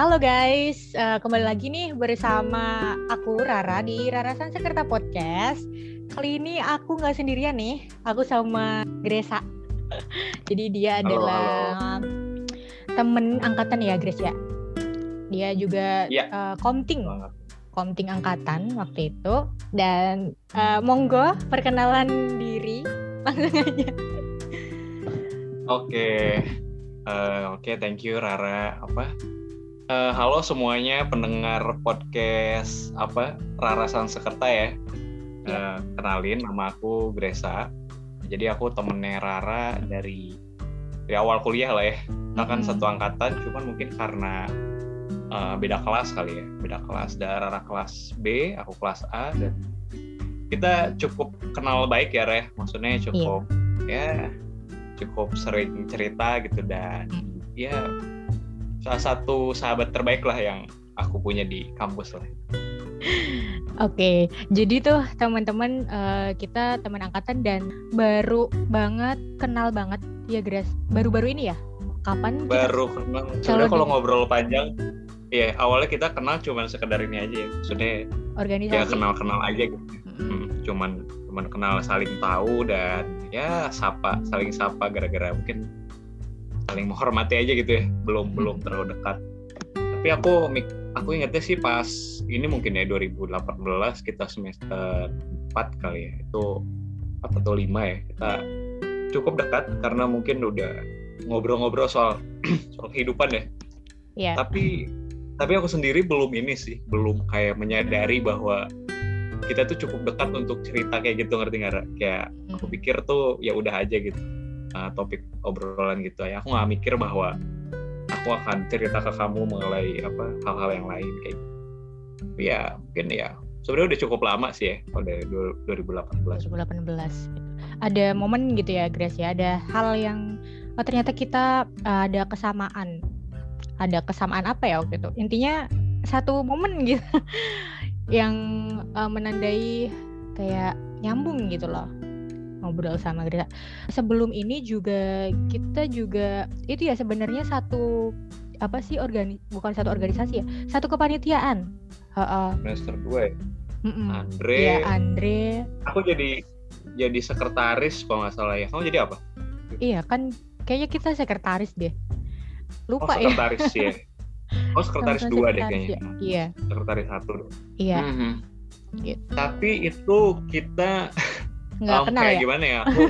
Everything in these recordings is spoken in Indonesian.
Halo guys, uh, kembali lagi nih bersama aku Rara di Rara Sansekerta Podcast. Kali ini aku nggak sendirian nih, aku sama Gresa. Jadi dia halo, adalah halo. temen angkatan ya Grace ya. Dia juga ya. uh, komting, komting angkatan waktu itu. Dan uh, monggo perkenalan diri langsung aja. Oke, uh, oke, okay, thank you Rara. Apa? Uh, halo semuanya pendengar podcast apa Rara Sansekerta ya. Uh, kenalin nama aku Gresa. Jadi aku temennya Rara dari dari awal kuliah lah ya. Kita kan satu angkatan, cuman mungkin karena uh, beda kelas kali ya. Beda kelas. Dan Rara kelas B, aku kelas A dan kita cukup kenal baik ya Reh. Maksudnya cukup yeah. ya cukup sering cerita gitu dan ya salah satu sahabat terbaik lah yang aku punya di kampus lah. Oke, jadi tuh teman-teman uh, kita teman angkatan dan baru banget kenal banget ya Grace. Baru-baru ini ya? Kapan? Baru kenal. Sebenarnya kalau ngobrol panjang, ya awalnya kita kenal cuma sekedar ini aja ya. Maksudnya organisasi. Ya kenal-kenal aja gitu. Mm-hmm. Hmm, cuman cuman kenal saling tahu dan ya sapa, saling sapa gara-gara mungkin saling menghormati aja gitu ya. Belum hmm. belum terlalu dekat. Tapi aku aku ingetnya sih pas ini mungkin ya 2018 kita semester 4 kali ya. Itu 4 atau 5 ya kita cukup dekat karena mungkin udah ngobrol-ngobrol soal soal kehidupan ya. Yeah. tapi tapi aku sendiri belum ini sih belum kayak menyadari bahwa kita tuh cukup dekat untuk cerita kayak gitu ngerti nggak kayak aku hmm. pikir tuh ya udah aja gitu uh, topik obrolan gitu ya. Aku nggak mikir bahwa aku akan cerita ke kamu mengenai apa hal-hal yang lain kayak gitu. ya mungkin ya. Sebenarnya udah cukup lama sih ya kalau dari 2018 2018 ada momen gitu ya Grace ya. Ada hal yang oh, ternyata kita uh, ada kesamaan. Ada kesamaan apa ya waktu itu? Intinya satu momen gitu. Yang uh, menandai kayak nyambung gitu loh ngobrol sama Greta. Sebelum ini juga kita juga itu ya sebenarnya satu apa sih organi bukan satu organisasi ya, satu kepanitiaan. Uh, uh. Semester 2 ya. Mm -mm. Andre. Ya, Andre. Aku jadi jadi sekretaris kalau nggak salah ya. Kamu jadi apa? Iya kan kayaknya kita sekretaris deh. Lupa oh, sekretaris ya. ya. Oh sekretaris dua deh kayaknya. Ya. Iya. Sekretaris satu. Iya. Mm -hmm. gitu. Tapi itu kita nggak um, kenal kayak ya? gimana ya? Aku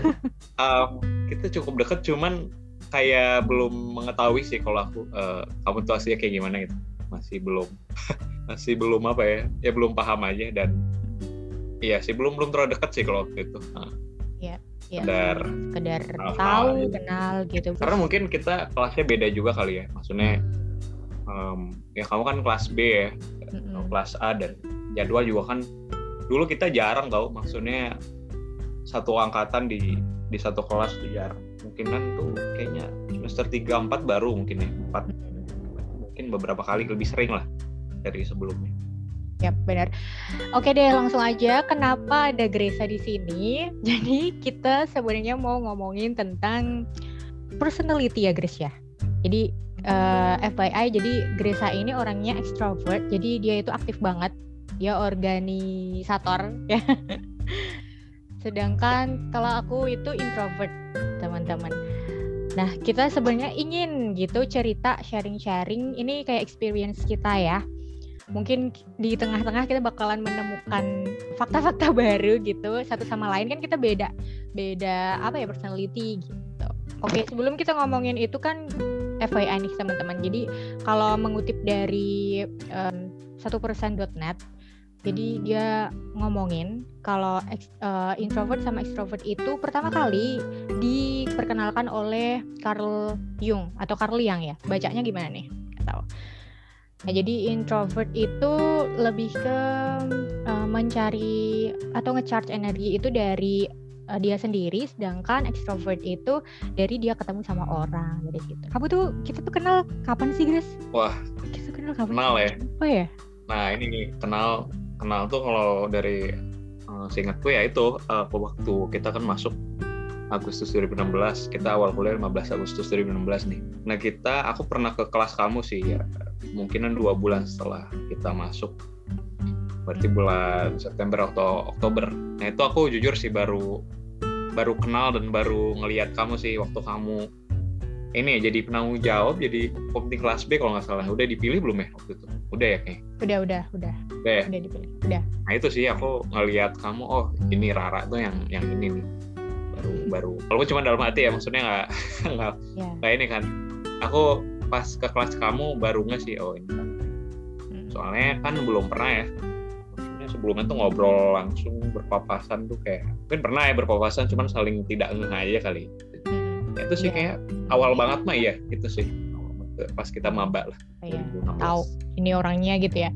um, kita cukup deket cuman kayak belum mengetahui sih kalau aku uh, kamu tuh aslinya kayak gimana gitu. Masih belum masih belum apa ya? Ya belum paham aja dan iya sih belum belum terlalu deket sih kalau waktu itu. Uh, ya, ya sekedar sekedar tahu gitu. kenal gitu. Karena mungkin kita kelasnya beda juga kali ya. Maksudnya um, ya kamu kan kelas B ya mm-hmm. kelas A dan jadwal juga kan dulu kita jarang tau. Maksudnya satu angkatan di di satu kelas tuh jarang mungkin kan tuh kayaknya semester 3 4 baru mungkin ya 4 mungkin beberapa kali lebih sering lah dari sebelumnya Ya benar. Oke deh langsung aja. Kenapa ada Gresa di sini? Jadi kita sebenarnya mau ngomongin tentang personality ya Grace ya. Jadi uh, eh, FYI, jadi Gresa ini orangnya extrovert. Jadi dia itu aktif banget. Dia organisator ya. Sedangkan kalau aku itu introvert, teman-teman. Nah, kita sebenarnya ingin gitu cerita sharing-sharing ini kayak experience kita ya. Mungkin di tengah-tengah kita bakalan menemukan fakta-fakta baru gitu satu sama lain kan kita beda beda apa ya personality gitu. Oke, sebelum kita ngomongin itu kan FYI nih teman-teman. Jadi kalau mengutip dari um, satu persen.net jadi dia ngomongin kalau uh, introvert sama extrovert itu pertama kali diperkenalkan oleh Carl Jung atau Carl Jung ya. Bacanya gimana nih? tahu. Nah, jadi introvert itu lebih ke uh, mencari atau ngecharge energi itu dari uh, dia sendiri, sedangkan extrovert itu dari dia ketemu sama orang, jadi gitu. Kamu tuh kita tuh kenal kapan sih, Grace? Wah, kita kenal kapan? Kenal ya. Oh ya. Nah ini nih kenal kenal tuh kalau dari seingatku ya itu uh, waktu kita kan masuk Agustus 2016 kita awal kuliah 15 Agustus 2016 nih. Nah kita aku pernah ke kelas kamu sih ya. Kemungkinan dua bulan setelah kita masuk. Berarti bulan September atau Oktober. Nah itu aku jujur sih baru baru kenal dan baru ngelihat kamu sih waktu kamu ini ya jadi penanggung jawab jadi komite kelas B kalau nggak salah. Udah dipilih belum ya waktu itu? Udah ya kayak udah udah udah. Udah ya? udah dipilih udah. Nah itu sih aku ngelihat kamu oh ini Rara tuh yang yang ini nih. Baru baru. Kalau cuma dalam hati ya maksudnya nggak nggak yeah. kayak ini kan. Aku pas ke kelas kamu baru nggak sih? Oh ini. Hmm. soalnya kan belum pernah ya. Maksudnya sebelumnya tuh ngobrol langsung berpapasan tuh kayak mungkin pernah ya berpapasan cuman saling tidak ngeh aja kali itu sih kayak awal banget mah ya itu sih. Pas kita maba lah iya. tahu ini orangnya gitu ya.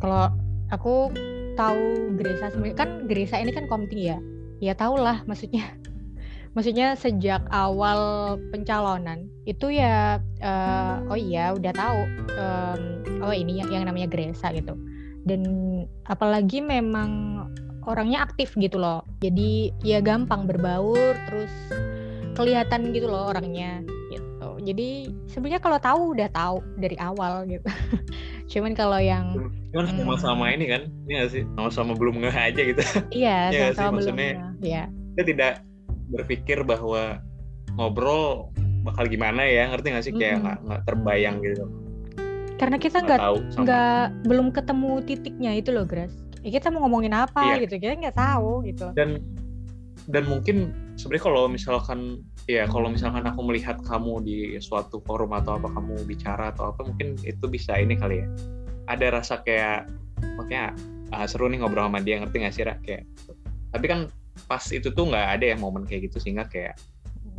Kalau aku tahu Gresa sebenarnya kan Gresa ini kan komti ya? Ya tau lah maksudnya maksudnya sejak awal pencalonan itu ya uh, oh iya udah tahu um, oh ini yang, yang namanya Gresa gitu. Dan apalagi memang orangnya aktif gitu loh. Jadi ya gampang berbaur terus kelihatan gitu loh orangnya gitu. Jadi sebenarnya kalau tahu udah tahu dari awal gitu. Cuman kalau yang cuman hmm. sama-sama ini kan ini gak sih? Sama-sama belum ngeh aja gitu. Iya ya sama-sama belum ngeh ya kita tidak berpikir bahwa ngobrol bakal gimana ya ngerti gak sih? Kayak nggak mm -hmm. terbayang gitu. Karena kita nggak nggak belum ketemu titiknya itu loh Gras ya kita mau ngomongin apa iya. gitu kita nggak tahu gitu. Dan dan mungkin sebenarnya kalau misalkan ya kalau misalkan aku melihat kamu di suatu forum atau apa kamu bicara atau apa mungkin itu bisa ini kali ya. Ada rasa kayak makanya ah, seru nih ngobrol sama dia ngerti gak sih Ra? kayak tapi kan pas itu tuh nggak ada ya momen kayak gitu sehingga kayak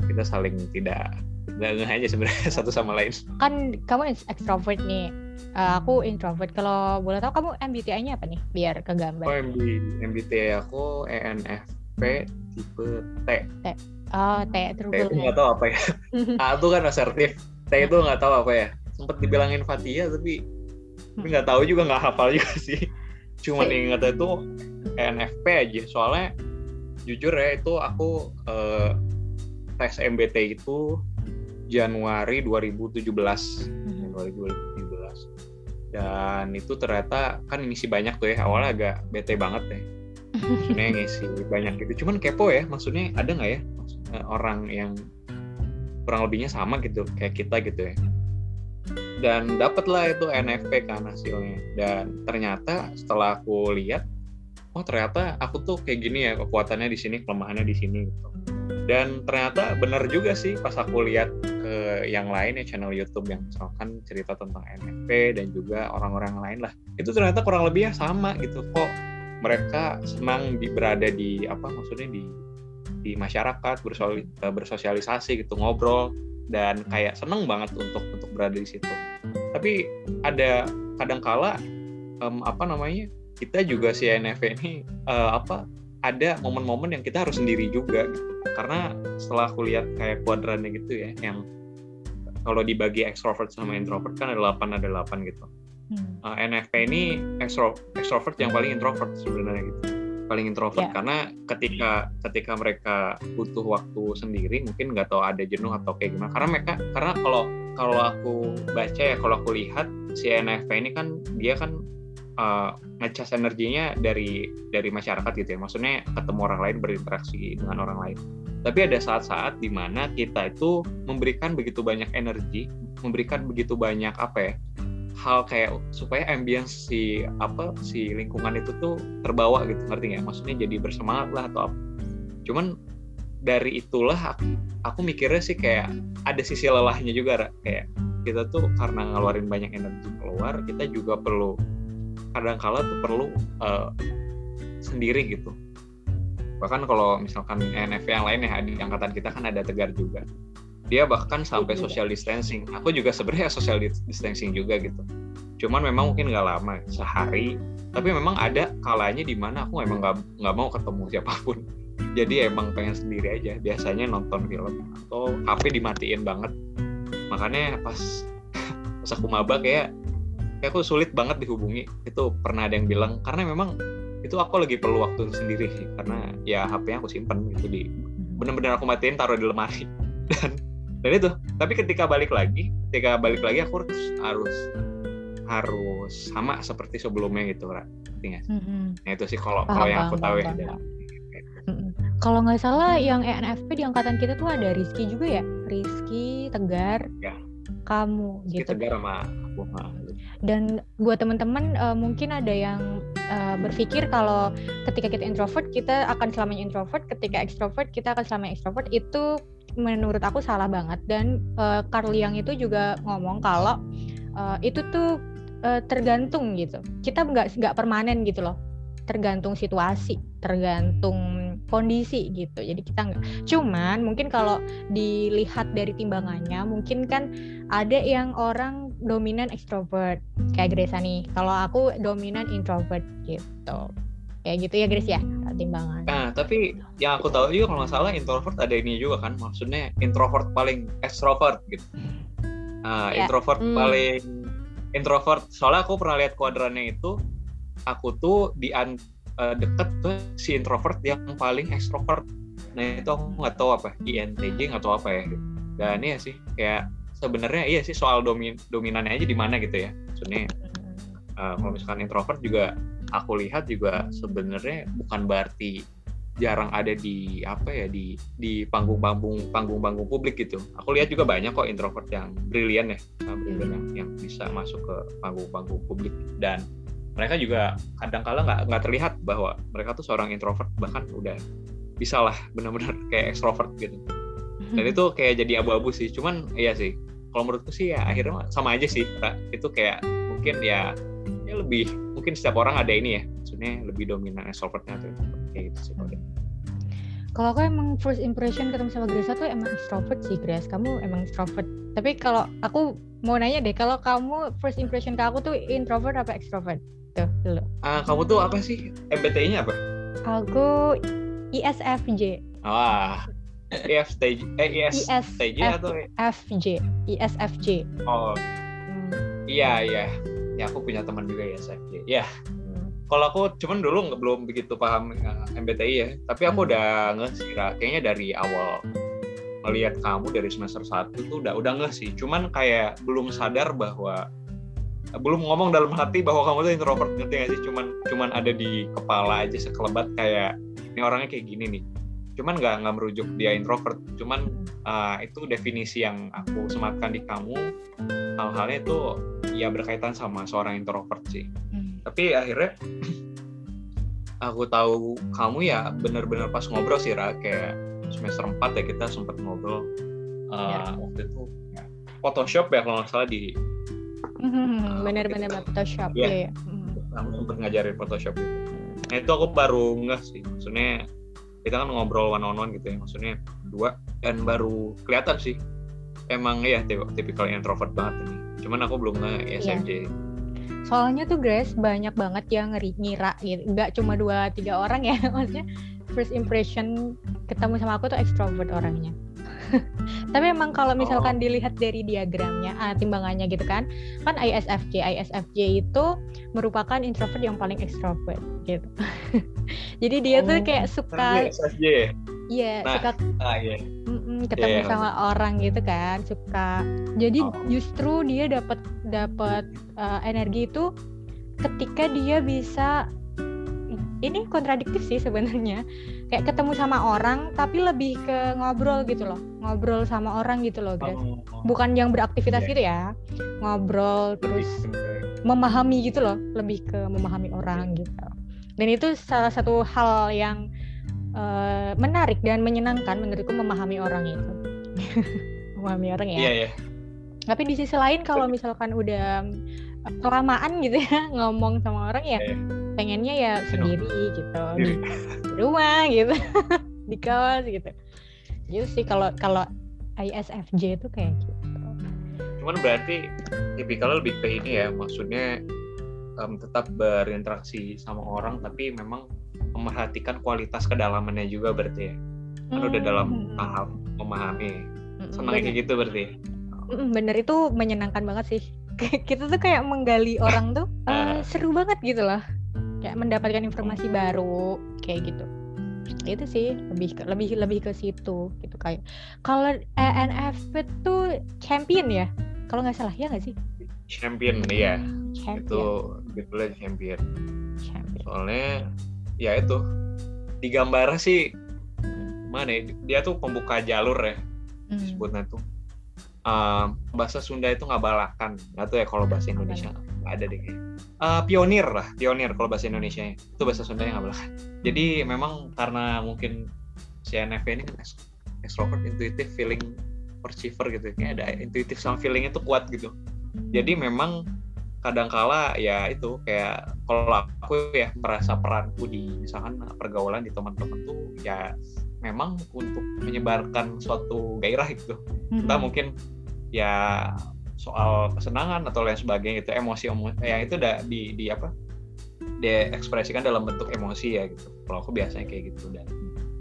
kita saling tidak nggak aja sebenarnya satu sama lain. Kan kamu extrovert nih. Uh, aku introvert. Kalau boleh tahu kamu MBTI-nya apa nih? Biar kegambar. Oh MB, MBTI aku ENFP tipe T. T. Oh T T itu nggak tahu apa ya. A itu kan asertif. T itu nggak tahu apa ya. Sempet dibilangin Fatia tapi tapi nggak tahu juga nggak hafal juga sih. Cuman ingat itu ENFP aja. Soalnya jujur ya itu aku uh, tes MBT itu Januari 2017 hmm. Januari 2017 dan itu ternyata kan ngisi banyak tuh ya awalnya agak bete banget deh maksudnya ngisi banyak gitu. Cuman kepo ya maksudnya ada nggak ya maksudnya orang yang kurang lebihnya sama gitu kayak kita gitu ya. Dan dapatlah itu NFP kan hasilnya. Dan ternyata setelah aku lihat oh ternyata aku tuh kayak gini ya kekuatannya di sini kelemahannya di sini gitu. Dan ternyata benar juga sih pas aku lihat ke yang lain ya channel YouTube yang misalkan cerita tentang NFP dan juga orang-orang lain lah. Itu ternyata kurang lebih ya sama gitu kok mereka senang di, berada di apa maksudnya di di masyarakat bersosialisasi gitu ngobrol dan kayak seneng banget untuk untuk berada di situ tapi ada kadangkala um, apa namanya kita juga si NFP ini uh, apa ada momen-momen yang kita harus sendiri juga gitu. karena setelah aku lihat kayak kuadrannya gitu ya yang kalau dibagi extrovert sama introvert kan ada 8 ada 8 gitu hmm. uh, eh, NFP ini extro, extrovert yang paling introvert sebenarnya gitu paling introvert yeah. karena ketika ketika mereka butuh waktu sendiri mungkin nggak tahu ada jenuh atau kayak gimana karena mereka karena kalau kalau aku baca ya kalau aku lihat si NFP ini kan dia kan uh, ngecas energinya dari dari masyarakat gitu ya maksudnya ketemu orang lain berinteraksi dengan orang lain tapi ada saat-saat di mana kita itu memberikan begitu banyak energi memberikan begitu banyak apa ya hal kayak supaya ambience si apa si lingkungan itu tuh terbawa gitu ngerti nggak? Maksudnya jadi bersemangat lah atau apa. Cuman dari itulah aku, aku mikirnya sih kayak ada sisi lelahnya juga kayak kita tuh karena ngeluarin banyak energi keluar kita juga perlu kadang-kala tuh perlu uh, sendiri gitu. Bahkan kalau misalkan NFV yang lain ya di angkatan kita kan ada tegar juga dia bahkan sampai iya. social distancing. Aku juga sebenarnya social distancing juga gitu. Cuman memang mungkin nggak lama sehari. Tapi memang ada kalanya di mana aku memang nggak mau ketemu siapa pun. Jadi emang pengen sendiri aja. Biasanya nonton film atau HP dimatiin banget. Makanya pas pas aku maba kayak kayak aku sulit banget dihubungi. Itu pernah ada yang bilang karena memang itu aku lagi perlu waktu sendiri karena ya HP-nya aku simpen gitu di bener-bener aku matiin taruh di lemari. Dan dan itu tapi ketika balik lagi ketika balik lagi aku harus harus harus sama seperti sebelumnya gitu lah mm -hmm. nah itu sih kalau kalau yang aku tahu ya kalau nggak salah yang ENFP di angkatan kita tuh ada Rizky juga ya? Rizky Tegar. Ya. kamu Rizky gitu. Tegar sama aku dan buat teman-teman uh, mungkin ada yang uh, berpikir kalau ketika kita introvert kita akan selamanya introvert. Ketika extrovert kita akan selamanya extrovert. Itu menurut aku salah banget. Dan uh, Carl itu juga ngomong kalau uh, itu tuh uh, tergantung gitu. Kita nggak nggak permanen gitu loh. Tergantung situasi tergantung kondisi gitu. Jadi kita nggak. Cuman mungkin kalau dilihat dari timbangannya mungkin kan ada yang orang dominan extrovert kayak Gresa nih kalau aku dominan introvert gitu kayak gitu ya Grace ya timbangan nah tapi yang aku tahu juga kalau nggak salah introvert ada ini juga kan maksudnya introvert paling extrovert gitu nah, ya. introvert hmm. paling introvert soalnya aku pernah lihat kuadrannya itu aku tuh di uh, deket tuh si introvert yang paling ekstrovert nah itu aku nggak tahu apa INTJ nggak tahu apa ya dan ya sih kayak sebenarnya iya sih soal domin dominannya aja di mana gitu ya maksudnya uh, kalau misalkan introvert juga aku lihat juga sebenarnya bukan berarti jarang ada di apa ya di di panggung-panggung panggung-panggung publik gitu. Aku lihat juga banyak kok introvert yang brilian ya, brilian yang, yang bisa masuk ke panggung-panggung publik. Dan mereka juga kadang-kala nggak nggak terlihat bahwa mereka tuh seorang introvert bahkan udah bisa lah benar-benar kayak extrovert gitu. Dan itu kayak jadi abu-abu sih. Cuman iya sih kalau menurutku sih ya akhirnya sama aja sih itu kayak mungkin ya ya lebih mungkin setiap orang ada ini ya maksudnya lebih dominan extrovertnya tuh kayak gitu sih kalau aku emang first impression ketemu sama Grace tuh emang extrovert sih Grace kamu emang extrovert tapi kalau aku mau nanya deh kalau kamu first impression ke aku tuh introvert apa extrovert gitu dulu. Uh, kamu tuh apa sih MBTI-nya apa? Aku ISFJ. Wah. ISFJ eh ISFJ atau FJ ISFJ. Oh. Iya iya. Ya aku punya teman juga ISFJ. Ya. Hmm. Kalau aku cuman dulu nggak belum begitu paham uh, eh, MBTI ya, tapi aku hmm. udah nggak sih kayaknya dari awal melihat kamu dari semester 1 tuh udah udah nggak sih. Cuman kayak belum sadar bahwa belum ngomong dalam hati bahwa kamu tuh introvert ngerti gak sih cuman cuman ada di kepala aja sekelebat kayak ini orangnya kayak gini nih cuman nggak nggak merujuk dia introvert cuman uh, itu definisi yang aku sematkan di kamu hal-halnya itu ya berkaitan sama seorang introvert sih hmm. tapi akhirnya aku tahu kamu ya bener-bener pas ngobrol sih Ra kayak semester 4 ya kita sempat ngobrol uh, ya. waktu itu ya, Photoshop ya kalau nggak salah di Hmm, bener-bener gitu. Photoshop ya. ya. Kamu sempat ngajarin Photoshop itu. Nah itu aku baru nggak sih, maksudnya kita kan ngobrol one on one gitu ya, maksudnya dua dan baru kelihatan sih emang ya tipikal introvert banget ini. Cuman aku belum nge SMJ. Ya. Soalnya tuh Grace banyak banget yang ngeri ngira gitu, nggak cuma dua tiga orang ya, maksudnya first impression ketemu sama aku tuh extrovert orangnya. Tapi emang kalau misalkan oh. dilihat dari diagramnya, ah, timbangannya gitu kan, kan ISFJ, ISFJ itu merupakan introvert yang paling extrovert gitu. Jadi dia oh, tuh kayak suka ISFJ. Iya, nah, suka ah, yeah. ketemu yeah, sama orang gitu kan, suka. Jadi oh. justru dia dapat dapat uh, energi itu ketika dia bisa ini kontradiktif sih sebenarnya kayak ketemu sama orang tapi lebih ke ngobrol gitu loh. Ngobrol sama orang gitu loh guys oh, oh. bukan yang beraktivitas yeah. gitu ya. Ngobrol terus memahami gitu loh. Lebih ke memahami orang gitu. Dan itu salah satu hal yang uh, menarik dan menyenangkan menurutku memahami orang itu. Memahami orang ya. Yeah, yeah. tapi di sisi lain kalau misalkan udah kelamaan gitu ya ngomong sama orang ya yeah pengennya ya sendiri gitu di, rumah gitu di kos gitu. Gitu sih kalau kalau ISFJ itu kayak gitu. Cuman berarti tipikal lebih ke ini ya maksudnya um, tetap berinteraksi sama orang tapi memang memperhatikan kualitas kedalamannya juga berarti ya. Kan hmm. udah dalam hmm. tahap memahami. Hmm, senang kayak gitu berarti. Hmm, bener. Itu menyenangkan banget sih kita tuh kayak menggali orang tuh uh, seru banget gitu loh. Kayak mendapatkan informasi baru kayak gitu. Itu sih lebih ke, lebih lebih ke situ gitu. Kayak kalau ENFP tuh champion ya? Kalau nggak salah ya nggak sih? Champion iya. Champion. itu judulnya champion. champion. Soalnya ya itu di gambar sih mana ya, dia tuh pembuka jalur ya hmm. disebutnya tuh uh, bahasa Sunda itu nggak balakan nggak tuh ya kalau bahasa Indonesia. nggak ada deh uh, pionir lah pionir kalau bahasa Indonesia itu bahasa Sunda yang nggak balakan jadi memang karena mungkin si NFP ini kan extrovert intuitive feeling perceiver gitu kayak ada intuitive sama feeling itu kuat gitu. Jadi memang kadangkala ya itu kayak kalau aku ya merasa peranku di misalkan pergaulan di teman-teman tuh ya memang untuk menyebarkan suatu gairah gitu. Entah mungkin ya soal kesenangan atau lain sebagainya itu emosi emosi yang itu udah di di apa diekspresikan dalam bentuk emosi ya gitu. Kalau aku biasanya kayak gitu dan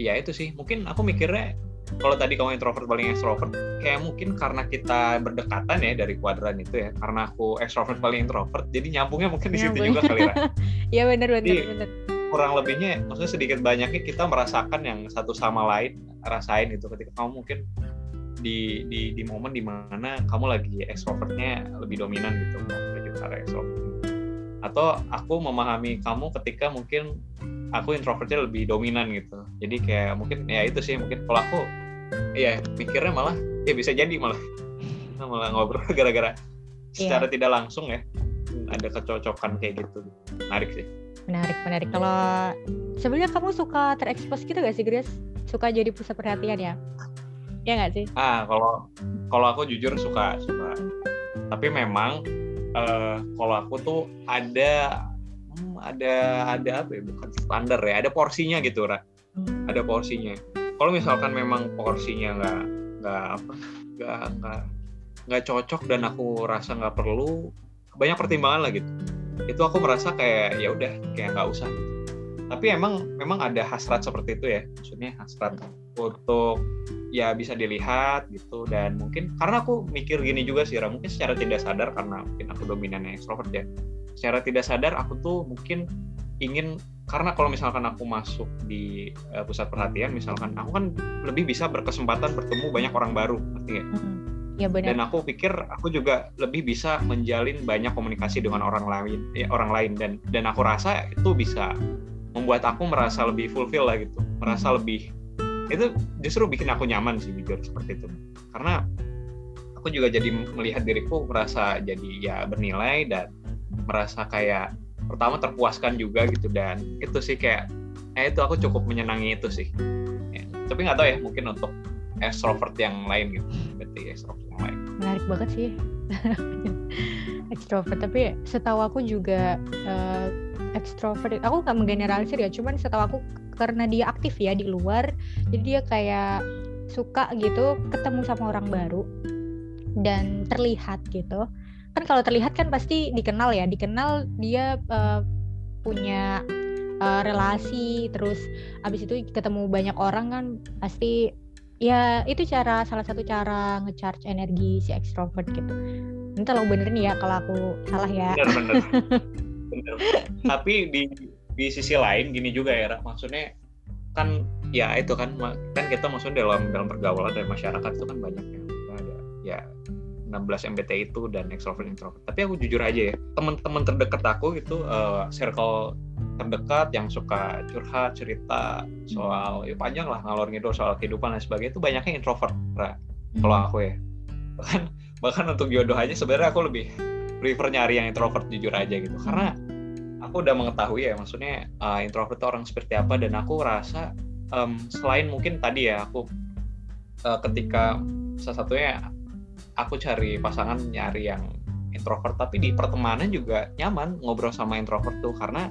ya itu sih. Mungkin aku mikirnya kalau tadi kamu introvert paling extrovert kayak mungkin karena kita berdekatan ya dari kuadran itu ya karena aku extrovert paling introvert jadi nyambungnya mungkin di situ juga kali ya. Ya benar benar benar kurang lebihnya maksudnya sedikit banyaknya kita merasakan yang satu sama lain rasain itu ketika kamu mungkin di di di momen di mana kamu lagi extrovertnya lebih dominan gitu menuju ke arah extrovert atau aku memahami kamu ketika mungkin aku introvertnya lebih dominan gitu. Jadi kayak mungkin ya itu sih mungkin kalau aku ya mikirnya malah ya bisa jadi malah. Malah ngobrol gara-gara secara yeah. tidak langsung ya ada kecocokan kayak gitu. Menarik sih. Menarik menarik. Kalau sebenarnya kamu suka terekspos gitu gak sih Grace suka jadi pusat perhatian ya ya nggak sih? Ah kalau kalau aku jujur suka suka. Tapi memang uh, kalau aku tuh ada hmm, ada ada apa ya? Bukan standar ya ada porsinya gitu Ra. Ada porsinya. Kalau misalkan memang porsinya nggak nggak apa nggak nggak nggak cocok dan aku rasa nggak perlu banyak pertimbangan lah gitu. Itu aku merasa kayak ya udah kayak nggak usah. Tapi emang memang ada hasrat seperti itu ya maksudnya hasrat untuk ya bisa dilihat gitu dan mungkin karena aku mikir gini juga sih Ra, mungkin secara tidak sadar karena mungkin aku dominannya extrovert ya secara tidak sadar aku tuh mungkin ingin karena kalau misalkan aku masuk di uh, pusat perhatian misalkan aku kan lebih bisa berkesempatan bertemu banyak orang baru ngerti ya? Ya benar. Dan aku pikir aku juga lebih bisa menjalin banyak komunikasi dengan orang lain, ya, orang lain dan dan aku rasa itu bisa membuat aku merasa lebih fulfill lah gitu, merasa hmm. lebih itu justru bikin aku nyaman sih jujur seperti itu. Karena aku juga jadi melihat diriku merasa jadi ya bernilai dan merasa kayak pertama terpuaskan juga gitu dan itu sih kayak eh itu aku cukup menyenangi itu sih. Ya, tapi nggak tahu ya mungkin untuk extrovert yang lain gitu berarti extrovert yang lain menarik banget sih extrovert tapi setahu aku juga uh, extrovert. Aku nggak menggeneralisir ya cuman setahu aku karena dia aktif ya di luar jadi dia kayak suka gitu ketemu sama orang baru dan terlihat gitu. Kan kalau terlihat kan pasti dikenal ya dikenal dia uh, punya uh, relasi terus abis itu ketemu banyak orang kan pasti ya itu cara salah satu cara ngecharge energi si extrovert gitu. Nanti lo benerin ya kalau aku salah ya. Bener, bener. tapi di di sisi lain gini juga ya maksudnya kan ya itu kan kan kita maksudnya dalam dalam pergaulan dan masyarakat itu kan banyak yang ada ya 16 MBTI itu dan extrovert introvert. Tapi aku jujur aja ya, teman-teman terdekat aku itu uh, circle terdekat yang suka curhat cerita soal ya panjang lah ngalor ngidul soal kehidupan dan sebagainya itu banyaknya introvert Ra. kalau aku ya bahkan bahkan untuk jodoh aja sebenarnya aku lebih prefer nyari yang introvert jujur aja gitu. Karena aku udah mengetahui ya maksudnya uh, introvert itu orang seperti apa dan aku rasa um, selain mungkin tadi ya aku uh, ketika salah satunya aku cari pasangan nyari yang introvert tapi di pertemanan juga nyaman ngobrol sama introvert tuh. Karena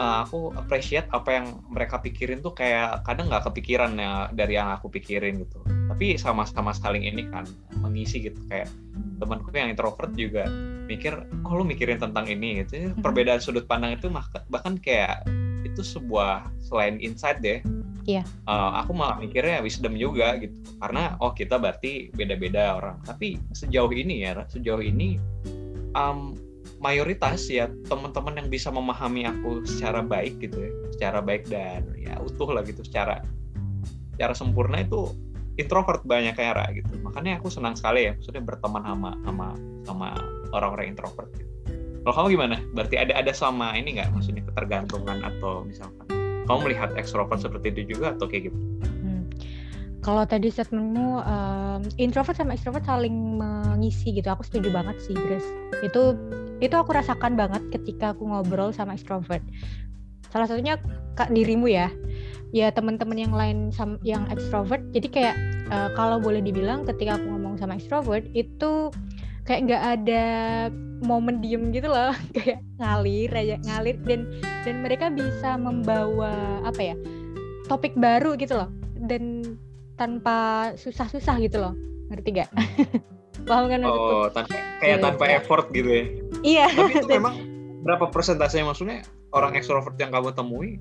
uh, aku appreciate apa yang mereka pikirin tuh kayak kadang nggak kepikiran ya dari yang aku pikirin gitu. Tapi sama-sama saling ini kan mengisi gitu. Kayak temanku yang introvert juga mikir oh lu mikirin tentang ini? Gitu. Mm-hmm. perbedaan sudut pandang itu bahkan kayak itu sebuah selain insight deh. Iya. Uh, aku malah mikirnya wisdom juga gitu. Karena oh kita berarti beda-beda orang. Tapi sejauh ini ya sejauh ini um, mayoritas ya teman-teman yang bisa memahami aku secara baik gitu ya secara baik dan ya utuh lah gitu secara secara sempurna itu introvert banyak kayak gitu. Makanya aku senang sekali ya maksudnya berteman sama sama sama orang-orang introvert kalau kamu gimana? Berarti ada ada sama ini nggak? Maksudnya ketergantungan atau misalkan kamu melihat ekstrovert seperti itu juga atau kayak gitu kalau tadi statementmu um, introvert sama ekstrovert saling mengisi gitu. Aku setuju banget sih Grace. Itu itu aku rasakan banget ketika aku ngobrol sama ekstrovert salah satunya kak dirimu ya ya teman-teman yang lain yang ekstrovert jadi kayak uh, kalau boleh dibilang ketika aku ngomong sama ekstrovert itu kayak nggak ada momen diem gitu loh kayak ngalir aja ngalir dan dan mereka bisa membawa apa ya topik baru gitu loh dan tanpa susah-susah gitu loh ngerti gak? paham kan maksudku? Oh, tanpa, kayak ya, tanpa ya. effort gitu ya? Iya. Tapi itu memang berapa persentasenya maksudnya orang ekstrovert yang kamu temui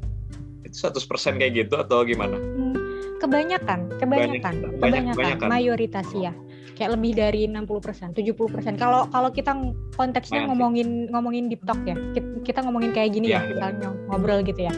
itu 100% kayak gitu atau gimana? Hmm, kebanyakan, kebanyakan, Banyak, kebanyakan, kebanyakan, mayoritas ya. Kayak lebih dari 60%, 70%. Kalau kalau kita konteksnya ngomongin ngomongin deep talk ya. Kita, ngomongin kayak gini ya, ya misalnya ngobrol gitu ya.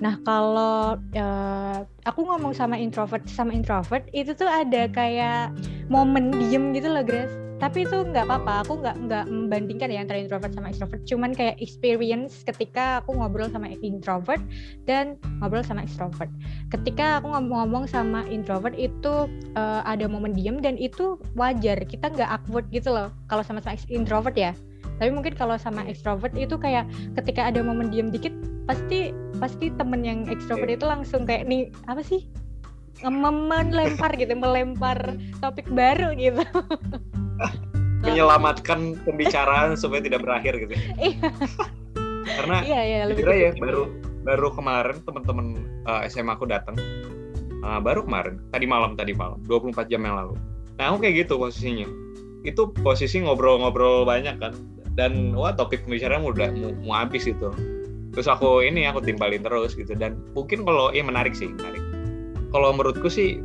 Nah, kalau uh, aku ngomong sama introvert sama introvert itu tuh ada kayak momen diem gitu loh, Grace tapi itu nggak apa-apa aku nggak nggak membandingkan ya antara introvert sama extrovert. Cuman kayak experience ketika aku ngobrol sama introvert dan ngobrol sama extrovert. Ketika aku ngomong-ngomong sama introvert itu uh, ada momen diem dan itu wajar. Kita nggak awkward gitu loh kalau sama sama introvert ya. Tapi mungkin kalau sama extrovert itu kayak ketika ada momen diem dikit pasti pasti temen yang extrovert itu langsung kayak nih apa sih melempar gitu melempar topik baru gitu menyelamatkan pembicaraan supaya tidak berakhir gitu. Iya. Karena iya, iya, lebih ya baru baru kemarin teman-teman uh, eh, SMA aku datang. Uh, baru kemarin, tadi malam tadi malam, 24 jam yang lalu. Nah, aku kayak gitu posisinya. Itu posisi ngobrol-ngobrol banyak kan. Dan wah topik pembicaraan udah mau, mau habis itu. Terus aku ini aku timpalin terus gitu dan mungkin kalau ya menarik sih, menarik. Kalau menurutku sih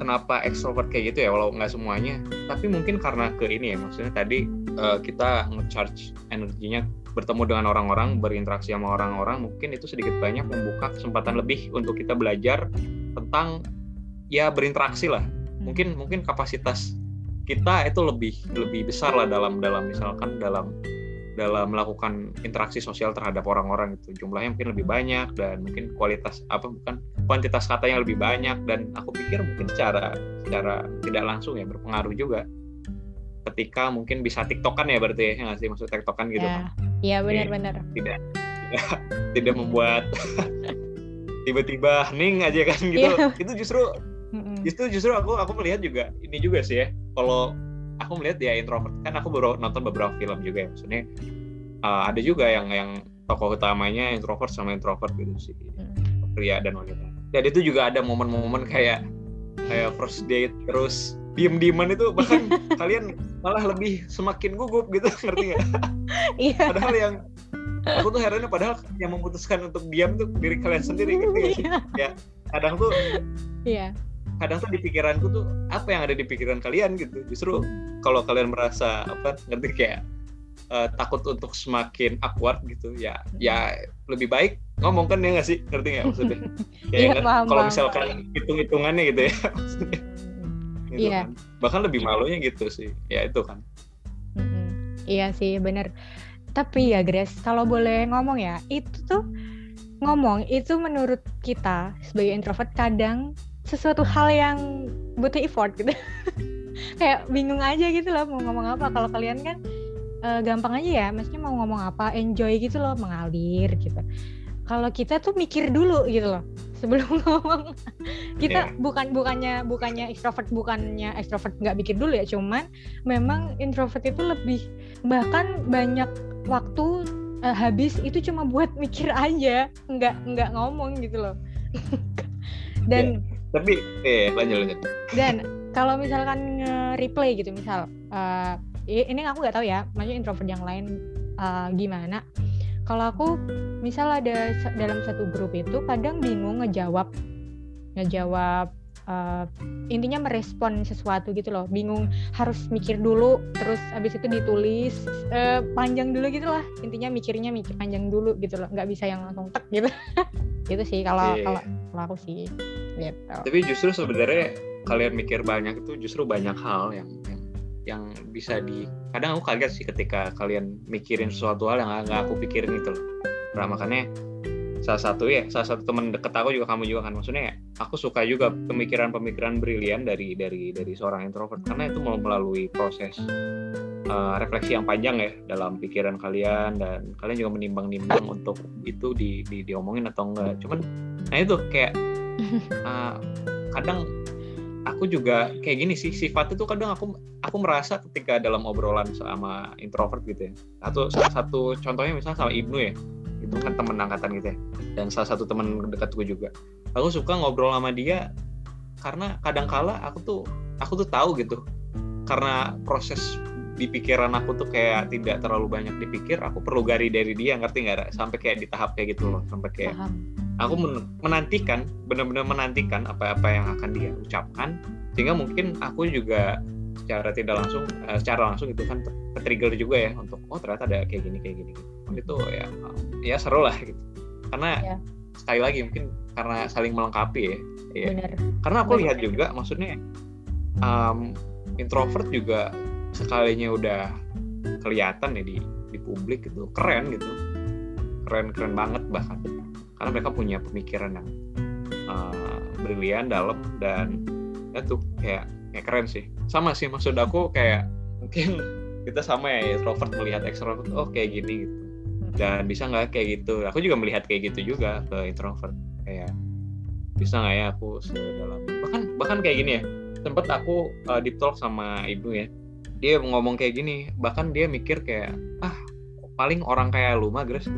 kenapa extrovert kayak gitu ya walau nggak semuanya. Tapi mungkin karena ke ini ya maksudnya tadi uh, kita ngecharge energinya bertemu dengan orang-orang berinteraksi sama orang-orang mungkin itu sedikit banyak membuka kesempatan lebih untuk kita belajar tentang ya berinteraksi lah. Mungkin mungkin kapasitas kita itu lebih lebih besar lah dalam dalam misalkan dalam dalam melakukan interaksi sosial terhadap orang-orang itu jumlahnya mungkin lebih banyak dan mungkin kualitas apa bukan kuantitas katanya lebih banyak. Dan aku pikir mungkin secara secara tidak langsung ya berpengaruh juga. Ketika mungkin bisa tiktokan ya berarti ya nggak sih? Maksud tiktokan gitu ya, kan? Iya benar-benar tidak tidak tidak membuat tiba-tiba hening aja kan gitu. Yeah. itu justru justru justru aku aku melihat juga ini juga sih ya. Kalau aku melihat dia introvert kan aku baru nonton beberapa film juga ya maksudnya uh, ada juga yang yang tokoh utamanya introvert sama introvert gitu sih hmm. pria dan wanita dan itu juga ada momen-momen kayak kayak first date terus diem-dieman itu bahkan kalian malah lebih semakin gugup gitu ngerti nggak? Iya. padahal yang aku tuh herannya padahal yang memutuskan untuk diam tuh diri kalian sendiri gitu ya. ya kadang tuh iya kadang tuh di pikiranku tuh apa yang ada di pikiran kalian gitu. Justru kalau kalian merasa apa ngerti kayak uh, takut untuk semakin awkward gitu ya ya lebih baik ngomong kan ya nggak sih? Ngerti nggak maksudnya? Ya, kan? kalau misalkan hitung hitungannya gitu ya maksudnya. Gitu iya. kan. bahkan lebih malunya gitu sih. Ya itu kan. Iya sih bener. Tapi ya Grace kalau boleh ngomong ya itu tuh ngomong itu menurut kita sebagai introvert kadang sesuatu hal yang butuh effort gitu. Kayak bingung aja gitu loh mau ngomong apa. Kalau kalian kan uh, gampang aja ya maksudnya mau ngomong apa enjoy gitu loh mengalir gitu. Kalau kita tuh mikir dulu gitu loh sebelum ngomong. Kita yeah. bukan bukannya bukannya ekstrovert bukannya ekstrovert nggak mikir dulu ya cuman memang introvert itu lebih bahkan banyak waktu uh, habis itu cuma buat mikir aja nggak nggak ngomong gitu loh. Dan yeah tapi eh lanjut lanjut. Dan kalau misalkan nge-replay gitu misal uh, ini aku nggak tahu ya maksudnya introvert yang lain uh, gimana. Kalau aku misal ada dalam satu grup itu kadang bingung ngejawab ngejawab uh, intinya merespon sesuatu gitu loh. Bingung harus mikir dulu terus abis itu ditulis uh, panjang dulu gitu lah. Intinya mikirnya mikir panjang dulu gitu loh. Nggak bisa yang langsung tek gitu. Gitu sih kalau yeah. kalau kalau aku sih gitu. tapi justru sebenarnya kalian mikir banyak itu justru banyak hal yang yang yang bisa di kadang aku kaget sih ketika kalian mikirin sesuatu hal yang nggak aku pikirin itu loh. Nah makanya salah satu ya salah satu teman deket aku juga kamu juga kan. Maksudnya ya, aku suka juga pemikiran-pemikiran brilian dari dari dari seorang introvert. Karena itu mau melalui proses uh, refleksi yang panjang ya dalam pikiran kalian. Dan kalian juga menimbang-nimbang untuk itu di, di diomongin atau enggak. Cuman nah itu kayak uh, kadang aku juga kayak gini sih sifat itu kadang aku aku merasa ketika dalam obrolan sama introvert gitu ya. Atau salah satu contohnya misalnya sama Ibnu ya itu kan temen angkatan gitu ya. Dan salah satu teman dekatku juga. Aku suka ngobrol sama dia karena kadang kala aku tuh aku tuh tahu gitu. Karena proses di pikiran aku tuh kayak tidak terlalu banyak dipikir aku perlu gari dari dia ngerti nggak sampai kayak di tahap kayak gitu loh sampai kayak Paham. aku menantikan benar-benar menantikan apa-apa yang akan dia ucapkan. Sehingga mungkin aku juga secara tidak langsung uh, secara langsung itu kan trigger juga ya untuk oh ternyata ada kayak gini kayak gini gitu. Itu ya ya seru lah gitu. Karena ya. sekali lagi mungkin karena saling melengkapi ya, ya. Karena aku Benar. lihat juga maksudnya um, introvert juga sekalinya udah kelihatan ya di di publik gitu. Keren gitu. Keren keren banget bahkan. Karena mereka punya pemikiran yang uh, brilian dalam dan ya tuh kayak kayak keren sih. Sama sih maksud aku kayak mungkin kita sama ya introvert melihat extrovert oh kayak gini gitu dan bisa nggak kayak gitu aku juga melihat kayak gitu juga ke introvert kayak bisa nggak ya aku sedalam bahkan bahkan kayak gini ya sempet aku uh, deep talk sama ibu ya dia ngomong kayak gini bahkan dia mikir kayak ah paling orang kayak lu mah gitu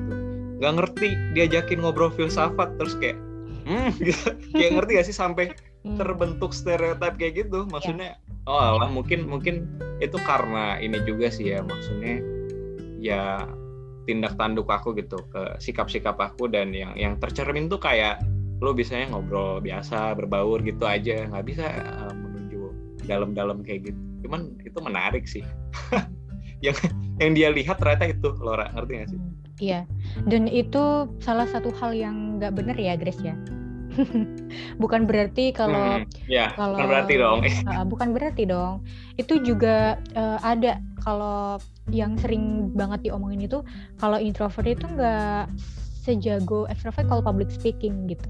nggak ngerti diajakin ngobrol filsafat terus kayak hmm gitu. kayak ngerti gak sih sampai hmm. terbentuk stereotip kayak gitu maksudnya yeah. oh alah mungkin mungkin itu karena ini juga sih ya maksudnya ya tindak tanduk aku gitu ke sikap-sikap aku dan yang yang tercermin tuh kayak lo biasanya ngobrol biasa berbaur gitu aja nggak bisa uh, menuju dalam-dalam kayak gitu cuman itu menarik sih yang yang dia lihat ternyata itu Laura ngerti gak sih Iya, dan itu salah satu hal yang nggak benar ya, Grace ya. bukan berarti kalau hmm, ya, kalau bukan berarti dong. uh, bukan berarti dong. Itu juga uh, ada kalau yang sering banget diomongin itu kalau introvert itu nggak sejago extrovert kalau public speaking gitu.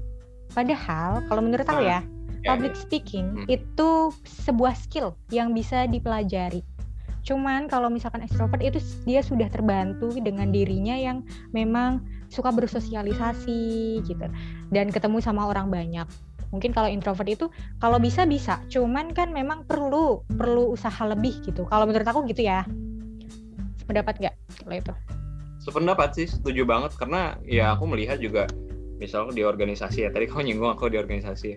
Padahal kalau menurut aku ya, ya public ya. speaking hmm. itu sebuah skill yang bisa dipelajari Cuman kalau misalkan ekstrovert itu dia sudah terbantu dengan dirinya yang memang suka bersosialisasi gitu dan ketemu sama orang banyak. Mungkin kalau introvert itu kalau bisa bisa, cuman kan memang perlu perlu usaha lebih gitu. Kalau menurut aku gitu ya. Pendapat nggak kalau itu? Sependapat sih, setuju banget. Karena ya aku melihat juga misalnya di organisasi ya tadi kau nyinggung aku di organisasi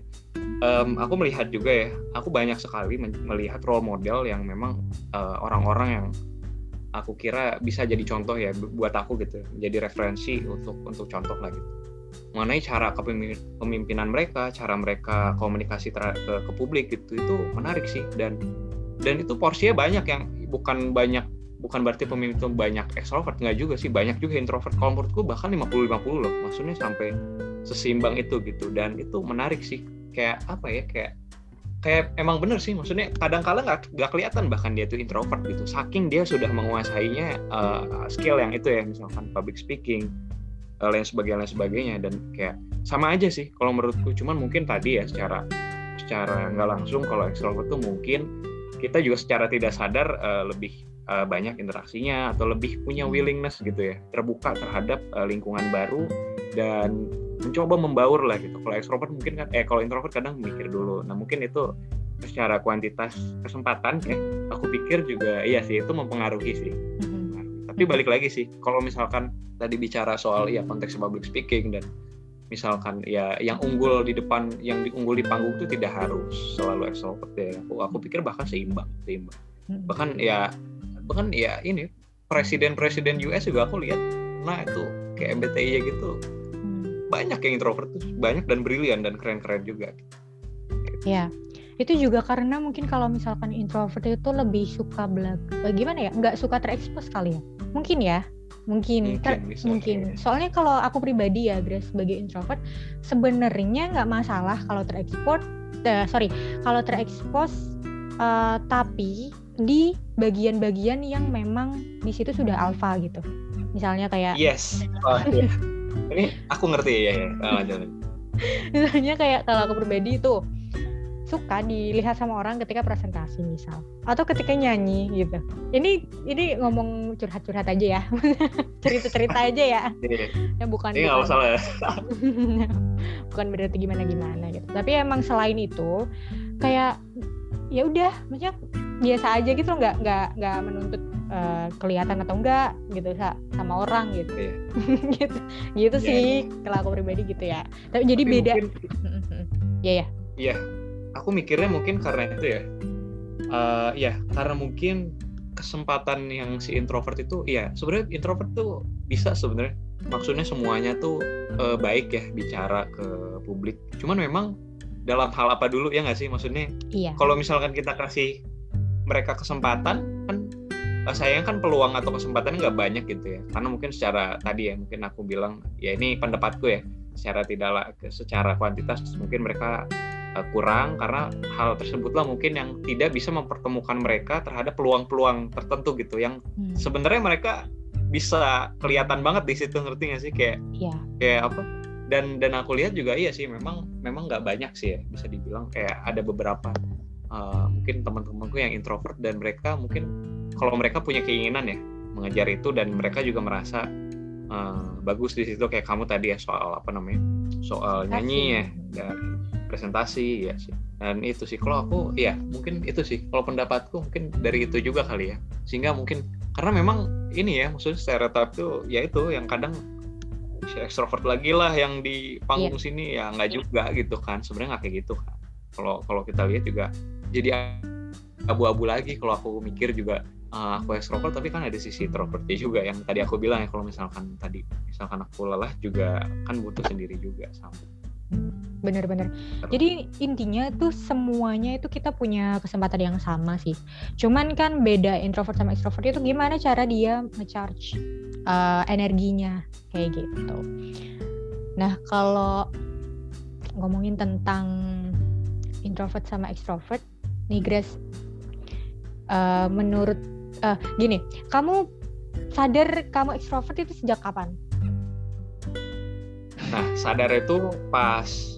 um, aku melihat juga ya aku banyak sekali melihat role model yang memang eh, orang-orang yang aku kira bisa jadi contoh ya buat aku gitu. Jadi referensi untuk untuk contoh lagi gitu. Mengenai cara kepemimpinan mereka cara mereka komunikasi ke, ke publik gitu itu menarik sih. Dan dan itu porsinya banyak yang bukan banyak bukan berarti pemimpin itu banyak extrovert nggak juga sih. Banyak juga introvert. Kalau menurutku bahkan 50-50 loh. Maksudnya sampai sesimbang itu gitu. Dan itu menarik sih. Kayak apa ya? Kayak kayak emang bener sih. Maksudnya kadang kala nggak nggak kelihatan. Bahkan dia tuh introvert gitu. Saking dia sudah menguasainya uh, skill yang itu ya. Misalkan public speaking uh, lain sebagainya lain sebagainya. Dan kayak sama aja sih kalau menurutku cuman mungkin tadi ya secara secara nggak langsung kalau extrovert tuh mungkin kita juga secara tidak sadar uh, lebih uh, banyak interaksinya atau lebih punya willingness gitu ya terbuka terhadap uh, lingkungan baru dan mencoba membaur lah gitu. Kalau ekstrovert mungkin kan eh kalau introvert kadang mikir dulu. Nah mungkin itu secara kuantitas kesempatan ya aku pikir juga iya sih itu mempengaruhi sih. Mm-hmm. tapi balik lagi sih kalau misalkan tadi bicara soal ya konteks public speaking dan misalkan ya yang unggul di depan yang unggul di panggung itu tidak harus selalu extrovert ya. Aku aku pikir bahkan seimbang seimbang. Mm-hmm. bahkan ya bahkan ya ini presiden-presiden US juga aku lihat nah itu kayak MBTI gitu. Hmm. banyak yang introvert tuh banyak dan brilian dan keren-keren juga. Ya itu juga karena mungkin kalau misalkan introvert itu lebih suka belag eh, gimana ya? Nggak suka terekspos kali ya? Mungkin ya. Mungkin. Mungkin, ter, mungkin. Ya. soalnya kalau aku pribadi ya Grace sebagai introvert sebenarnya nggak masalah kalau terekspos uh, sorry kalau terekspos uh, tapi di bagian-bagian yang memang di situ sudah alfa gitu misalnya kayak yes oh, iya. ini aku ngerti ya, ya. Oh, misalnya kayak kalau aku pribadi itu suka dilihat sama orang ketika presentasi misal atau ketika nyanyi gitu ini ini ngomong curhat-curhat aja ya cerita-cerita aja ya iya. ya bukan ini nggak salah ya. bukan berarti gimana gimana gitu tapi emang selain itu kayak ya udah maksudnya biasa aja gitu nggak nggak nggak menuntut uh, kelihatan atau enggak gitu sama orang gitu. Yeah. gitu gitu yeah. sih kalau aku pribadi gitu ya. Tapi jadi tapi beda. ya ya iya. Aku mikirnya mungkin karena itu ya. Uh, ya karena mungkin kesempatan yang si introvert itu ya sebenarnya introvert tuh bisa sebenarnya. Maksudnya semuanya tuh uh, baik ya bicara ke publik. Cuman memang dalam hal apa dulu ya nggak sih? Maksudnya iya. kalau misalkan kita kasih mereka kesempatan kan eh, sayang kan peluang atau kesempatan nggak banyak gitu ya. Karena mungkin secara tadi ya mungkin aku bilang ya ini pendapatku ya secara tidak secara kuantitas mungkin mereka uh, kurang karena hal tersebutlah mungkin yang tidak bisa mempertemukan mereka terhadap peluang-peluang tertentu gitu. Yang hmm. sebenarnya mereka bisa kelihatan banget di situ ngerti nggak sih? Kayak yeah. kayak apa? Dan dan aku lihat juga iya sih memang memang nggak banyak sih ya bisa dibilang. Kayak ada beberapa uh, mungkin teman-temanku yang introvert dan mereka mungkin kalau mereka punya keinginan ya mengejar itu dan mereka juga merasa uh, bagus di situ kayak kamu tadi ya soal apa namanya soal nyanyi ya dan presentasi ya sih. Dan itu sih kalau aku ya mungkin itu sih. Kalau pendapatku mungkin dari itu juga kali ya. Sehingga mungkin karena memang ini ya maksudnya stereotip tuh ya itu yang kadang si ekstrovert lagi lah yang di panggung yeah. sini ya nggak juga gitu kan. Sebenarnya nggak kayak gitu kan. Kalau kalau kita lihat juga jadi abu-abu lagi. Kalau aku mikir juga uh, aku ekstrovert tapi kan ada sisi introvertnya juga yang tadi aku bilang ya kalau misalkan tadi misalkan aku lelah juga kan butuh sendiri juga sama. Bener-bener jadi intinya tuh semuanya itu kita punya kesempatan yang sama sih. Cuman kan beda introvert sama extrovert itu gimana cara dia ngecharge uh, energinya kayak gitu. Nah kalau ngomongin tentang introvert sama extrovert nih Grace uh, menurut uh, gini kamu sadar kamu extrovert itu sejak kapan Nah, sadar itu pas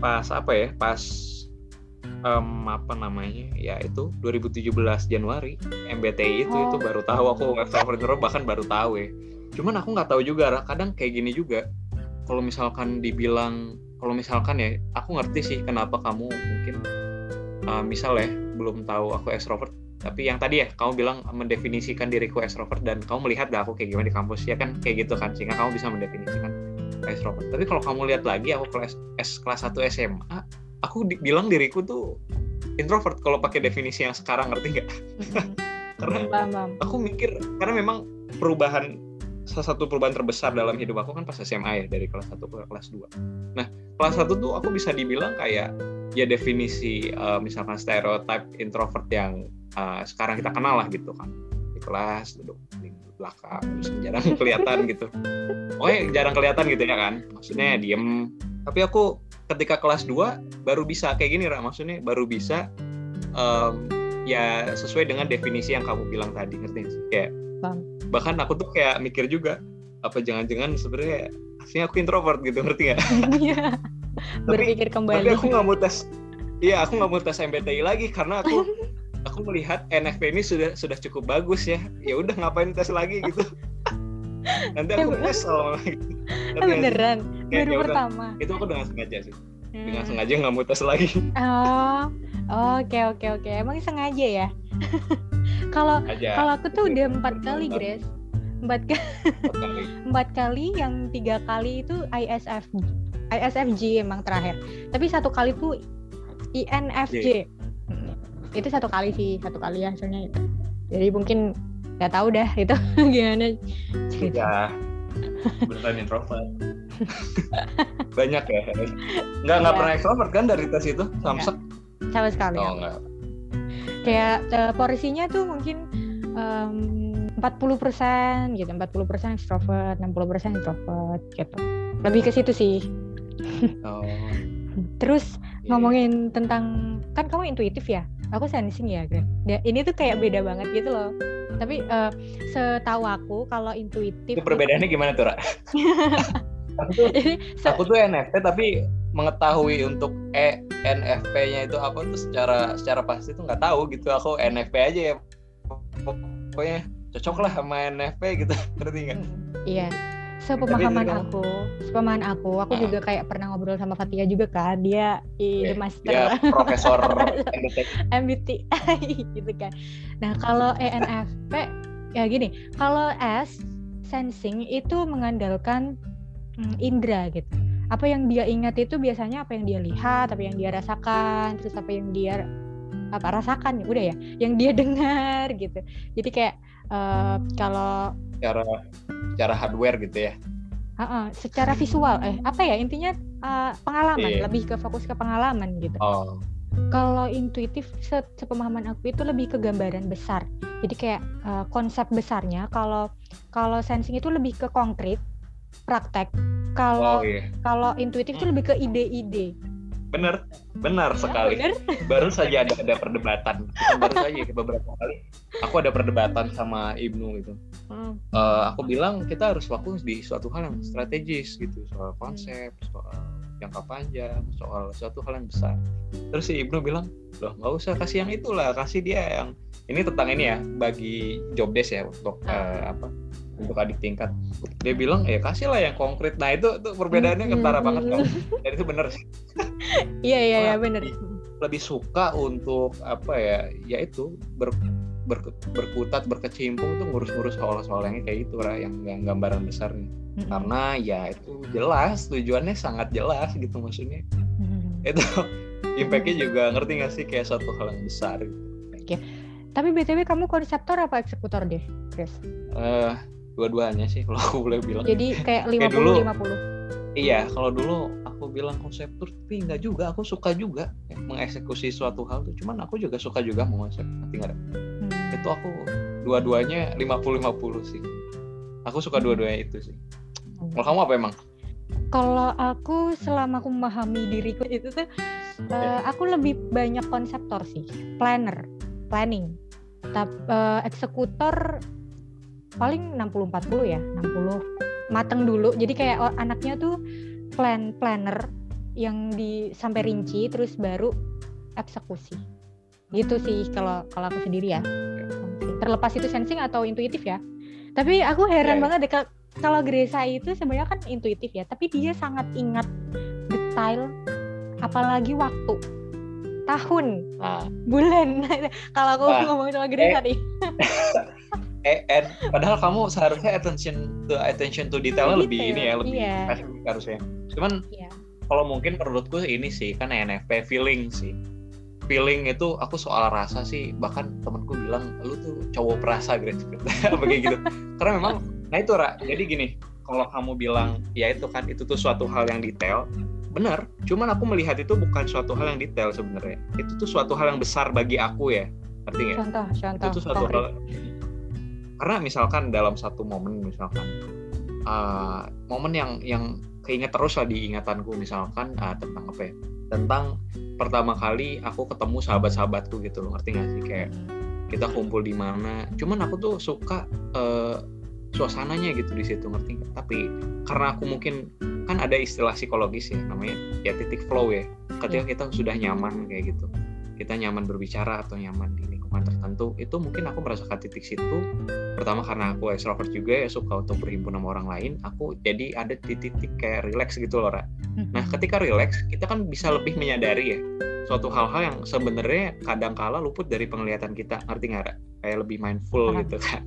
pas apa ya? Pas um, apa namanya? Ya itu 2017 Januari MBTI itu oh. itu baru tahu aku extrovert bahkan baru tahu ya. Cuman aku nggak tahu juga, kadang kayak gini juga. Kalau misalkan dibilang kalau misalkan ya, aku ngerti sih kenapa kamu mungkin uh, misal ya belum tahu aku extrovert tapi yang tadi ya kamu bilang mendefinisikan diriku extrovert dan kamu melihat dah aku kayak gimana di kampus ya kan? Kayak gitu kan sehingga kamu bisa mendefinisikan extrovert. Tapi kalau kamu lihat lagi aku kelas S kelas 1 SMA aku di, bilang diriku tuh introvert kalau pakai definisi yang sekarang ngerti nggak? Karena aku mikir karena memang perubahan salah satu perubahan terbesar dalam hidup aku kan pas SMA ya dari kelas 1 ke kelas 2 nah kelas 1 tuh aku bisa dibilang kayak ya definisi uh, misalkan stereotip introvert yang uh, sekarang kita kenal lah gitu kan di kelas duduk di belakang terus jarang kelihatan gitu oke jarang kelihatan gitu ya kan maksudnya diem tapi aku ketika kelas 2 baru bisa kayak gini Ra maksudnya baru bisa um, ya sesuai dengan definisi yang kamu bilang tadi ngerti sih kayak Bang. bahkan aku tuh kayak mikir juga apa jangan-jangan sebenarnya aslinya aku introvert gitu ngerti nggak? Iya. Berpikir kembali. Tapi aku nggak mau tes. Iya, aku nggak mau tes MBTI lagi karena aku aku melihat NFP ini sudah sudah cukup bagus ya. Ya udah ngapain tes lagi gitu. Nanti aku nyesel gitu. beneran baru ya pertama. Itu aku dengan sengaja sih. Hmm. dengan sengaja nggak mau tes lagi. Oh oke oke oke. Emang sengaja ya? Kalau kalau aku tuh udah empat kali Grace empat kali. Empat kali yang tiga kali itu ISFJ ISFJ emang terakhir. Tapi satu kali tuh INFJ itu satu kali sih satu kali ya hasilnya itu jadi mungkin nggak tahu dah itu gimana. Cerita ya, beneran introvert. Banyak ya. Nggak nggak ya. pernah extrovert kan dari tes itu? Samsek? Sama sekali. Oh, enggak. kayak uh, porsinya tuh mungkin empat puluh persen gitu empat puluh persen extrovert enam puluh persen introvert gitu. Lebih ke situ sih oh. terus ngomongin tentang kan kamu intuitif ya? Aku sensing ya kan ini tuh kayak beda banget gitu loh. Tapi uh, setahu aku kalau intuitif itu perbedaannya gimana tuh Ra? aku tuh aku tuh NFT tapi mengetahui untuk e NFP-nya itu apa tuh secara secara pasti tuh nggak tahu gitu. Aku NFP aja ya. Pokoknya cocok lah sama NFP gitu. Ngerti nggak? Iya sepemahaman aku sepemahaman aku aku juga ah. kayak pernah ngobrol sama Fatia juga kan dia i okay. master dia profesor MBTI gitu kan nah kalau ENFP ya gini kalau S sensing itu mengandalkan hmm, indera gitu apa yang dia ingat itu biasanya apa yang dia lihat apa yang dia rasakan terus apa yang dia apa rasakan udah ya yang dia dengar gitu jadi kayak uh, kalau cara secara hardware gitu ya? Uh -uh, secara visual. Eh apa ya intinya uh, pengalaman. Yeah. lebih ke fokus ke pengalaman gitu. Oh. kalau intuitif se sepemahaman aku itu lebih ke gambaran besar. Jadi kayak uh, konsep besarnya kalau kalau sensing itu lebih ke konkret praktek. Kalau oh, yeah. kalau intuitif itu lebih ke ide-ide bener benar sekali bener? baru saja ada ada perdebatan baru saja beberapa kali aku ada perdebatan sama Ibnu gitu hmm. uh, aku bilang kita harus fokus di suatu hal yang strategis gitu soal konsep soal jangka panjang soal suatu hal yang besar terus si Ibnu bilang loh nggak usah kasih yang itulah kasih dia yang ini tentang ini ya bagi job desk ya untuk uh, apa untuk adik tingkat dia bilang ya kasih lah yang konkret nah itu tuh perbedaannya hmm. banget kan dan itu bener sih iya iya iya bener lebih suka untuk apa ya yaitu ber, ber, berkutat berkecimpung tuh ngurus-ngurus soal-soal yang kayak gitu lah yang, yang gambaran besar nih mm-hmm. karena ya itu jelas tujuannya sangat jelas gitu maksudnya mm-hmm. itu impactnya juga ngerti gak sih kayak suatu hal yang besar gitu. Oke. Tapi BTW kamu konseptor apa eksekutor deh, Chris? Uh, dua-duanya sih kalau aku boleh bilang. Jadi kayak lima puluh lima puluh. Iya kalau dulu aku bilang konseptur tapi enggak juga aku suka juga ya, mengeksekusi suatu hal tuh. Cuman aku juga suka juga mengonsep nanti hmm. itu aku dua-duanya lima puluh lima puluh sih. Aku suka hmm. dua-duanya itu sih. Hmm. kalau kamu apa emang? Kalau aku selama aku memahami diriku itu tuh uh, aku lebih banyak konseptor sih planner planning. Tapi uh, eh, eksekutor paling 60 40 ya 60 mateng dulu. Jadi kayak anaknya tuh plan planner yang di sampai rinci terus baru eksekusi. Gitu sih kalau kalau aku sendiri ya. Terlepas itu sensing atau intuitif ya. Tapi aku heran yeah. banget deh kalau Gresa itu sebenarnya kan intuitif ya tapi dia sangat ingat detail apalagi waktu tahun nah. bulan kalau aku nah. ngomong sama Gresa eh. nih eh, eh padahal kamu seharusnya attention to attention to detail lebih ini ya lebih yeah. harusnya cuman yeah. kalau mungkin menurutku ini sih kan NFP feeling sih feeling itu aku soal rasa sih bahkan temanku bilang lu tuh cowok perasa gitu begitu gitu karena memang nah itu Ra jadi gini kalau kamu bilang ya itu kan itu tuh suatu hal yang detail benar cuman aku melihat itu bukan suatu hal yang detail sebenarnya. Itu tuh suatu hal yang besar bagi aku ya artinya contoh contoh itu tuh suatu hal karena misalkan dalam satu momen misalkan uh, momen yang yang keinget terus lah di ingatanku misalkan uh, tentang apa ya tentang pertama kali aku ketemu sahabat-sahabatku gitu loh ngerti gak sih? Kayak kita kumpul di mana. Cuman aku tuh suka uh, suasananya gitu di situ ngerti gak? tapi karena aku mungkin kan ada istilah psikologis ya namanya ya titik flow ya ketika iya. kita sudah nyaman kayak gitu kita nyaman berbicara atau nyaman di lingkungan tertentu itu mungkin aku merasakan titik situ pertama karena aku extrovert juga ya suka untuk berhimpun sama orang lain aku jadi ada di titik kayak relax gitu loh Ra. Nah ketika relax kita kan bisa lebih menyadari ya suatu hal-hal yang sebenarnya kadang kala luput dari penglihatan kita ngerti nggak Ra? kayak lebih mindful paham. gitu kan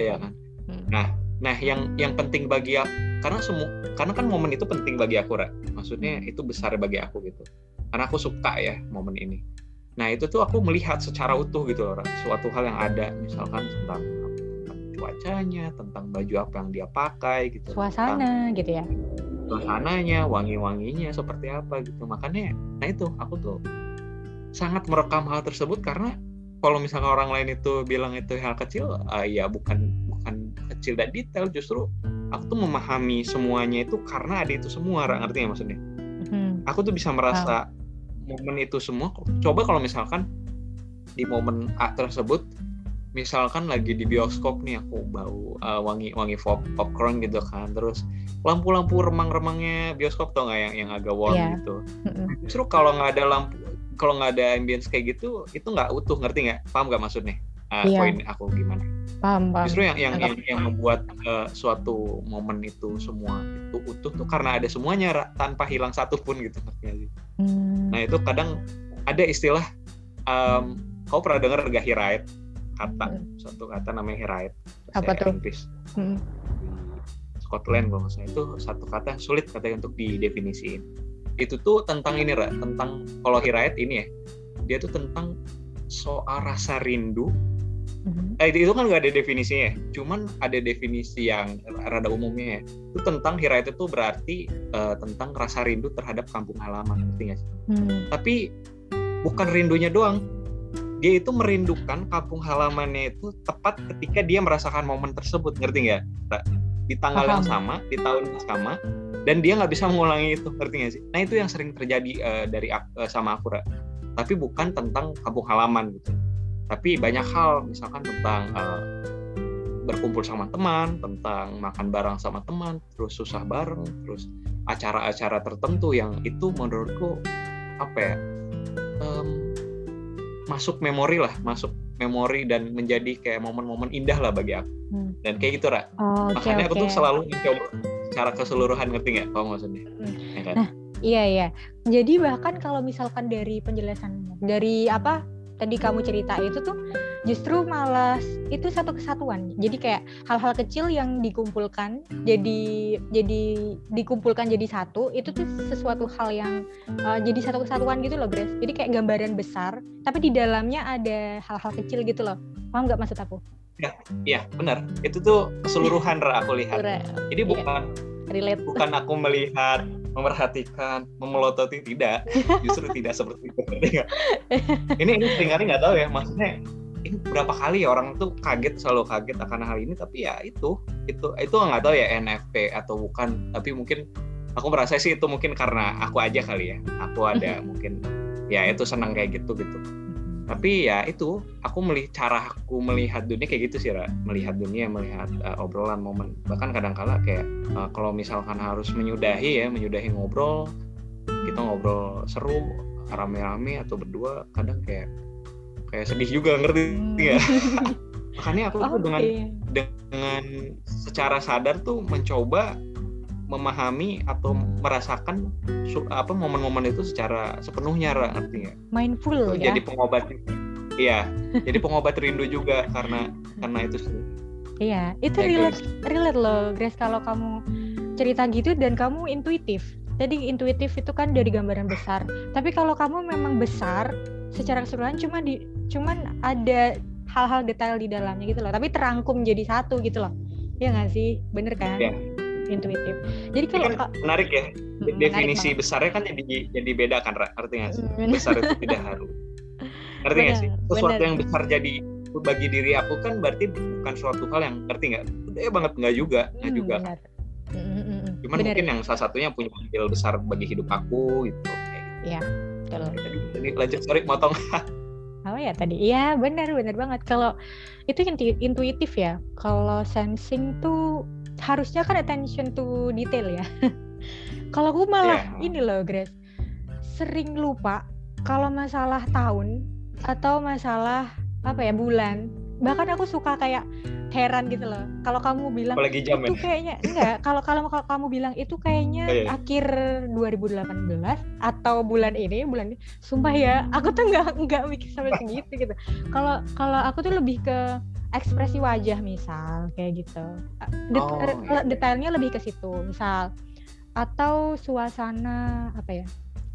iya kan hmm. nah nah yang yang penting bagi aku karena semua karena kan momen itu penting bagi aku Ra. maksudnya hmm. itu besar bagi aku gitu karena aku suka ya momen ini Nah itu tuh aku melihat secara utuh gitu loh, suatu hal yang ada misalkan tentang, tentang cuacanya, tentang baju apa yang dia pakai gitu. Suasana tentang, gitu ya. Suasananya, wangi-wanginya seperti apa gitu. Makanya, nah itu aku tuh sangat merekam hal tersebut karena kalau misalnya orang lain itu bilang itu hal kecil, uh, ya bukan kecil dan detail, justru aku tuh memahami semuanya itu karena ada itu semua, ngerti ya maksudnya? Hmm. Aku tuh bisa merasa momen itu semua. Coba kalau misalkan di momen A tersebut misalkan lagi di bioskop nih aku bau uh, wangi wangi pop popcorn gitu kan terus lampu-lampu remang-remangnya bioskop tau nggak yang yang agak warm yeah. gitu. Justru kalau nggak ada lampu kalau nggak ada ambience kayak gitu itu nggak utuh ngerti nggak? Paham nggak maksudnya uh, yeah. poin aku gimana paham, paham. justru yang yang yang, yang membuat uh, suatu momen itu semua itu utuh tuh karena ada semuanya tanpa hilang satu pun gitu hmm. nah itu kadang ada istilah um, kau pernah dengar gahirite kata hmm. suatu kata namanya Herite apa tuh Inggris hmm. di Scotland kalau saya itu satu kata yang sulit katanya untuk didefinisikan itu tuh tentang ini Ra, tentang kalau Herite ini ya dia tuh tentang soal rasa rindu hmm Eh, itu kan nggak ada definisinya, cuman ada definisi yang rada umumnya ya. Itu tentang Hirayat itu berarti uh, tentang rasa rindu terhadap kampung halaman, ngerti nggak sih? Hmm. Tapi bukan rindunya doang, dia itu merindukan kampung halamannya itu tepat ketika dia merasakan momen tersebut ngerti nggak di tanggal Paham. yang sama di tahun yang sama dan dia nggak bisa mengulangi itu ngerti nggak sih nah itu yang sering terjadi uh, dari uh, sama aku tapi bukan tentang kampung halaman gitu tapi banyak hal misalkan tentang uh, berkumpul sama teman tentang makan bareng sama teman terus susah bareng terus acara-acara tertentu yang itu menurutku apa ya um, masuk memori lah masuk memori dan menjadi kayak momen-momen indah lah bagi aku hmm. dan kayak gitu Ra oh, okay, makanya okay. aku tuh selalu mencoba secara keseluruhan ngerti nggak kamu maksudnya hmm. ya kan? nah iya iya jadi bahkan kalau misalkan dari penjelasan dari apa tadi kamu cerita itu tuh justru malah itu satu kesatuan. Jadi kayak hal-hal kecil yang dikumpulkan jadi jadi dikumpulkan jadi satu itu tuh sesuatu hal yang uh, jadi satu kesatuan gitu loh Grace. Jadi kayak gambaran besar tapi di dalamnya ada hal-hal kecil gitu loh. Paham nggak maksud aku? Ya iya benar. Itu tuh keseluruhan Ra aku lihat. Jadi iya. bukan relate. bukan aku melihat memerhatikan memelototi tidak. Justru tidak seperti itu ini ini sering kali nggak tahu ya maksudnya ini berapa kali ya orang tuh kaget selalu kaget akan hal ini tapi ya itu itu itu nggak tahu ya NFP atau bukan. Tapi mungkin aku merasa sih itu mungkin karena aku aja kali ya. Aku ada mungkin ya itu senang kayak gitu gitu tapi ya itu aku melihat cara aku melihat dunia kayak gitu sih Ra. melihat dunia melihat uh, obrolan momen bahkan kadang-kala kayak uh, kalau misalkan harus menyudahi ya menyudahi ngobrol kita ngobrol seru rame-rame atau berdua kadang kayak kayak sedih juga ngerti nggak hmm. makanya aku tuh okay. dengan dengan secara sadar tuh mencoba memahami atau merasakan apa momen-momen itu secara sepenuhnya artinya mindful ya? jadi pengobat iya jadi pengobat rindu juga karena karena itu sih. Iya itu ya, relate guys. relate loh Grace kalau kamu cerita gitu dan kamu intuitif. Jadi intuitif itu kan dari gambaran besar. Tapi kalau kamu memang besar secara keseluruhan cuma di cuman ada hal-hal detail di dalamnya gitu loh. Tapi terangkum jadi satu gitu loh. Ya nggak sih? Bener kan? Ya intuitif. Jadi kalau kan menarik ya. Hmm, definisi menarik besarnya kan jadi jadi beda kan, artinya sih. Hmm, besar itu tidak harus. Ngerti nggak sih? Sesuatu yang besar jadi bagi diri aku kan berarti bukan suatu hal yang ngerti nggak? Eh banget nggak juga, nggak hmm, juga. Benar. Hmm, Cuman benar. mungkin yang salah satunya punya andil besar bagi hidup aku gitu. Iya, betul. Jadi lanjut sorry motong. apa ya tadi? Iya benar benar banget. Kalau itu intuitif ya. Kalau sensing tuh harusnya kan attention to detail ya. kalau aku malah yeah. ini loh Grace, sering lupa kalau masalah tahun atau masalah apa ya bulan. Bahkan aku suka kayak heran gitu loh. Kalau kamu bilang Apalagi jam itu ya? kayaknya enggak, kalau kalau kamu bilang itu kayaknya oh, iya. akhir 2018 atau bulan ini, bulan ini, sumpah ya, aku tuh enggak enggak mikir sampai segitu gitu. Kalau kalau aku tuh lebih ke ekspresi wajah misal kayak gitu. Det oh, iya. detailnya lebih ke situ misal. Atau suasana apa ya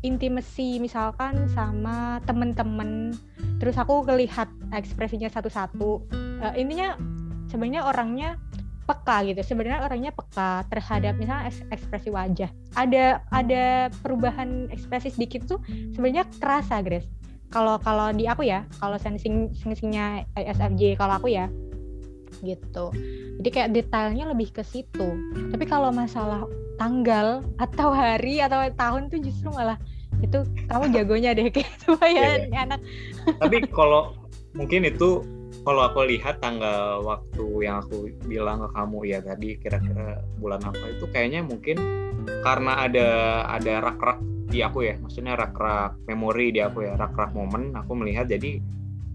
intimasi misalkan sama temen-temen. Terus aku kelihat ekspresinya satu-satu. Uh, intinya sebenarnya orangnya peka gitu sebenarnya orangnya peka terhadap misalnya ekspresi wajah. Ada ada perubahan ekspresi sedikit tuh sebenarnya kerasa Grace kalau kalau di aku ya kalau sensing sensingnya ISFJ kalau aku ya gitu. Jadi kayak detailnya lebih ke situ. Tapi kalau masalah tanggal atau hari atau tahun tuh justru malah itu kamu jagonya deh kayak lumayan yeah. anak. Tapi kalau mungkin itu kalau aku lihat tanggal waktu yang aku bilang ke kamu ya tadi kira-kira bulan apa itu kayaknya mungkin karena ada ada rak-rak di aku ya maksudnya rak-rak memori di aku ya rak-rak momen aku melihat jadi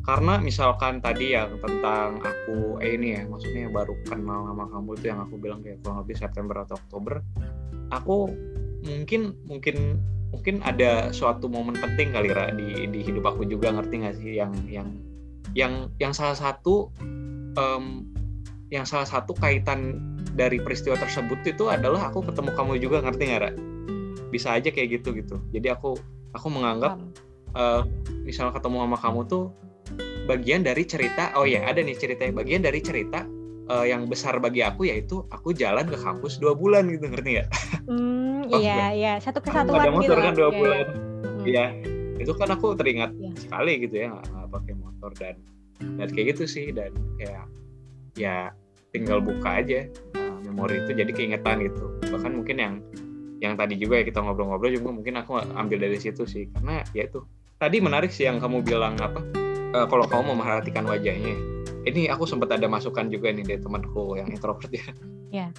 karena misalkan tadi yang tentang aku eh ini ya maksudnya baru kenal sama kamu itu yang aku bilang kayak kurang lebih September atau Oktober aku mungkin mungkin mungkin ada suatu momen penting kali Ra, di di hidup aku juga ngerti gak sih yang yang yang yang salah satu um, yang salah satu kaitan dari peristiwa tersebut itu adalah aku ketemu kamu juga ngerti nggak Ra? Bisa aja kayak gitu gitu. Jadi aku aku menganggap uh, misalnya ketemu sama kamu tuh bagian dari cerita oh ya ada nih ceritanya bagian dari cerita uh, yang besar bagi aku yaitu aku jalan ke kampus dua bulan gitu ngerti nggak? Hmm, oh, iya iya. Satu kesatuan ada motor gitu kan dua bulan. Iya. Hmm. itu kan aku teringat ya. sekali gitu ya nggak pakai motor dan dan kayak gitu sih. Dan kayak ya tinggal buka aja uh, memori itu jadi keingetan gitu. Bahkan mungkin yang yang tadi juga ya kita ngobrol-ngobrol juga mungkin aku ambil dari situ sih. Karena ya itu tadi menarik sih yang kamu bilang apa uh, kalau kamu memperhatikan wajahnya. Ini aku sempat ada masukan juga nih dari temanku yang introvert ya. Yeah.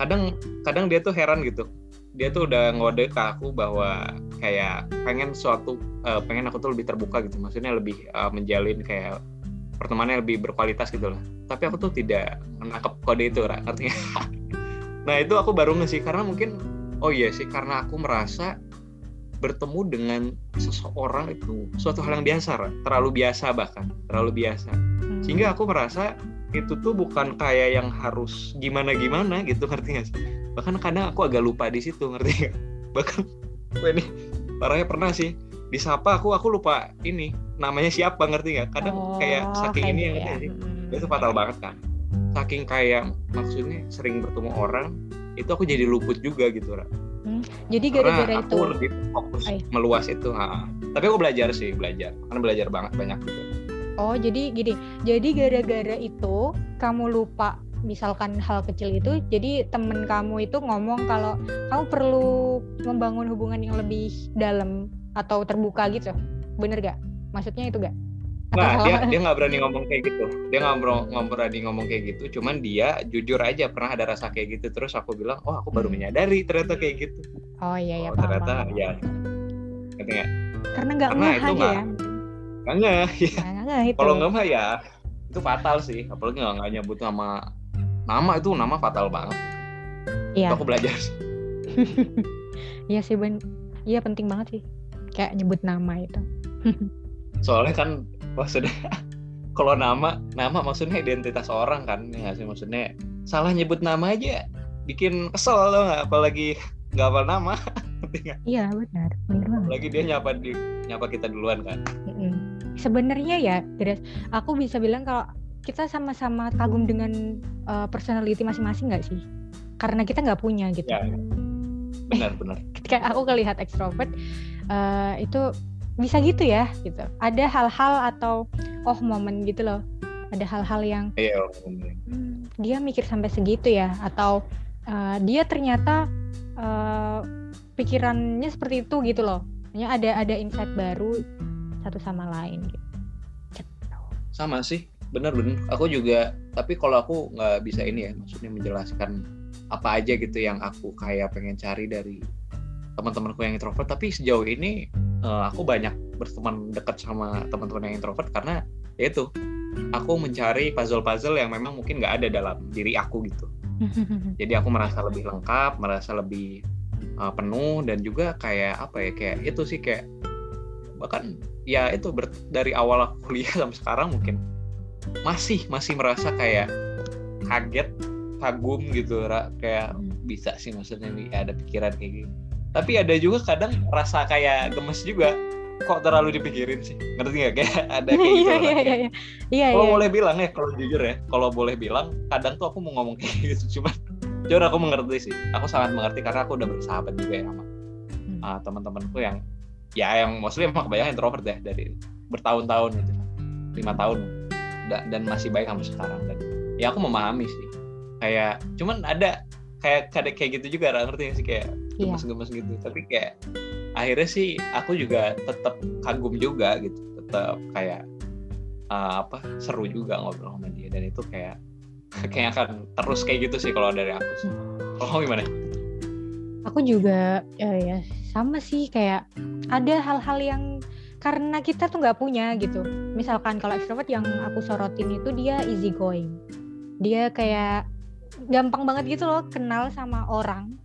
kadang kadang dia tuh heran gitu. Dia tuh udah ngode ke aku bahwa kayak pengen suatu uh, pengen aku tuh lebih terbuka gitu. Maksudnya lebih uh, menjalin kayak pertemanan lebih berkualitas gitu lah. Tapi aku tuh tidak menangkap kode itu artinya nah itu aku baru ngasih karena mungkin oh iya sih karena aku merasa bertemu dengan seseorang itu suatu hal yang biasa terlalu biasa bahkan terlalu biasa. Hmm. sehingga aku merasa itu tuh bukan kayak yang harus gimana gimana gitu ngerti gak sih? Bahkan kadang aku agak lupa di situ ngerti gak bahkan ini parahnya pernah sih disapa aku aku lupa ini namanya siapa ngerti gak kadang oh, kayak saking ini yang ya. sih? hmm. itu fatal banget kan. Saking kayak maksudnya sering bertemu orang itu aku jadi luput juga gitu Ra. Hmm, jadi gara-gara itu aku lebih fokus Ay. meluas itu. Ha. Tapi aku belajar sih, belajar. Karena belajar banget banyak juga. Oh, jadi gini. Jadi gara-gara itu kamu lupa misalkan hal kecil itu, jadi temen kamu itu ngomong kalau kamu perlu membangun hubungan yang lebih dalam atau terbuka gitu. Bener gak? Maksudnya itu gak? Nah, dia dia nggak berani ngomong kayak gitu. Dia nggak berani ngomong kayak gitu. Cuman dia jujur aja pernah ada rasa kayak gitu. Terus aku bilang, oh aku baru hmm. menyadari ternyata kayak gitu. Oh iya ya. Oh, ternyata paham. ya. Ngerti gak? Karena nggak ngeh aja ya. Nggak ngeh. Ya. Kalau nggak mah ya itu fatal sih. Apalagi nggak nggak nyebut nama nama itu nama fatal banget. Iya. Itu aku belajar. Iya sih ben. Iya penting banget sih. Kayak nyebut nama itu. Soalnya kan maksudnya kalau nama nama maksudnya identitas orang kan ya sih? Maksudnya salah nyebut nama aja bikin kesel loh nggak? Apalagi nggak apa nama. Iya benar. Benar lagi dia nyapa di nyapa kita duluan kan. Sebenarnya ya Gres aku bisa bilang kalau kita sama-sama kagum dengan uh, personality masing-masing nggak sih? Karena kita nggak punya gitu. Ya, benar benar. Ketika aku kelihat ekstrovert uh, itu bisa gitu ya gitu. Ada hal-hal atau oh momen gitu loh. Ada hal-hal yang iya, hmm, dia mikir sampai segitu ya atau uh, dia ternyata uh, pikirannya seperti itu gitu loh. Hanya ada ada insight baru satu sama lain gitu. Sama sih bener-bener aku juga tapi kalau aku nggak bisa ini ya maksudnya menjelaskan apa aja gitu yang aku kayak pengen cari dari teman-temanku yang introvert tapi sejauh ini uh, aku banyak berteman dekat sama teman-teman yang introvert karena ya itu aku mencari puzzle-puzzle yang memang mungkin nggak ada dalam diri aku gitu. Jadi aku merasa lebih lengkap merasa lebih uh, penuh dan juga kayak apa ya kayak itu sih kayak bahkan ya itu ber, dari awal aku kuliah sampai sekarang mungkin masih masih merasa kayak kaget kagum gitu kayak hmm. bisa sih maksudnya nih ada pikiran kayak gitu tapi ada juga kadang rasa kayak gemes juga. Kok terlalu dipikirin sih? Ngerti nggak? Kayak ada kayak gitu iya, iya, iya, iya, kalau iya. boleh bilang ya kalau jujur ya kalau boleh bilang kadang tuh aku mau ngomong kayak gitu. Cuman cuman aku mengerti sih. Aku sangat mengerti karena aku udah bersahabat juga ya sama hmm. uh, teman-temanku yang ya yang mostly emang kebanyakan introvert ya dari bertahun-tahun gitu. Lima tahun. Dan masih baik sampai sekarang. Dan ya aku memahami sih. Kayak cuman ada kayak kayak kayak gitu juga ngerti sih? Kayak gemes-gemes gitu tapi kayak akhirnya sih aku juga tetap kagum juga gitu tetap kayak uh, apa seru juga ngobrol sama dia dan itu kayak kayak akan terus kayak gitu sih kalau dari aku sih. Kalau gimana? Aku juga ya, ya sama sih kayak ada hal-hal yang karena kita tuh nggak punya gitu. Misalkan kalau extrovert yang aku sorotin itu dia easy going. Dia kayak gampang banget gitu loh kenal sama orang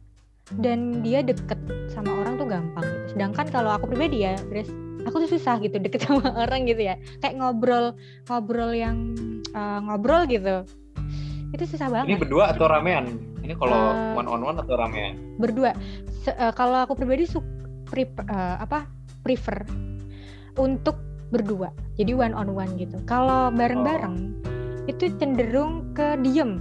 dan dia deket sama orang tuh gampang gitu. Sedangkan kalau aku pribadi ya, Grace, aku tuh susah gitu deket sama orang gitu ya. Kayak ngobrol ngobrol yang uh, ngobrol gitu itu susah banget. Ini berdua atau ramean? Ini kalau uh, one on one atau ramean? Berdua. Se uh, kalau aku pribadi su pre uh, apa prefer untuk berdua. Jadi one on one gitu. Kalau bareng-bareng oh. itu cenderung ke diem.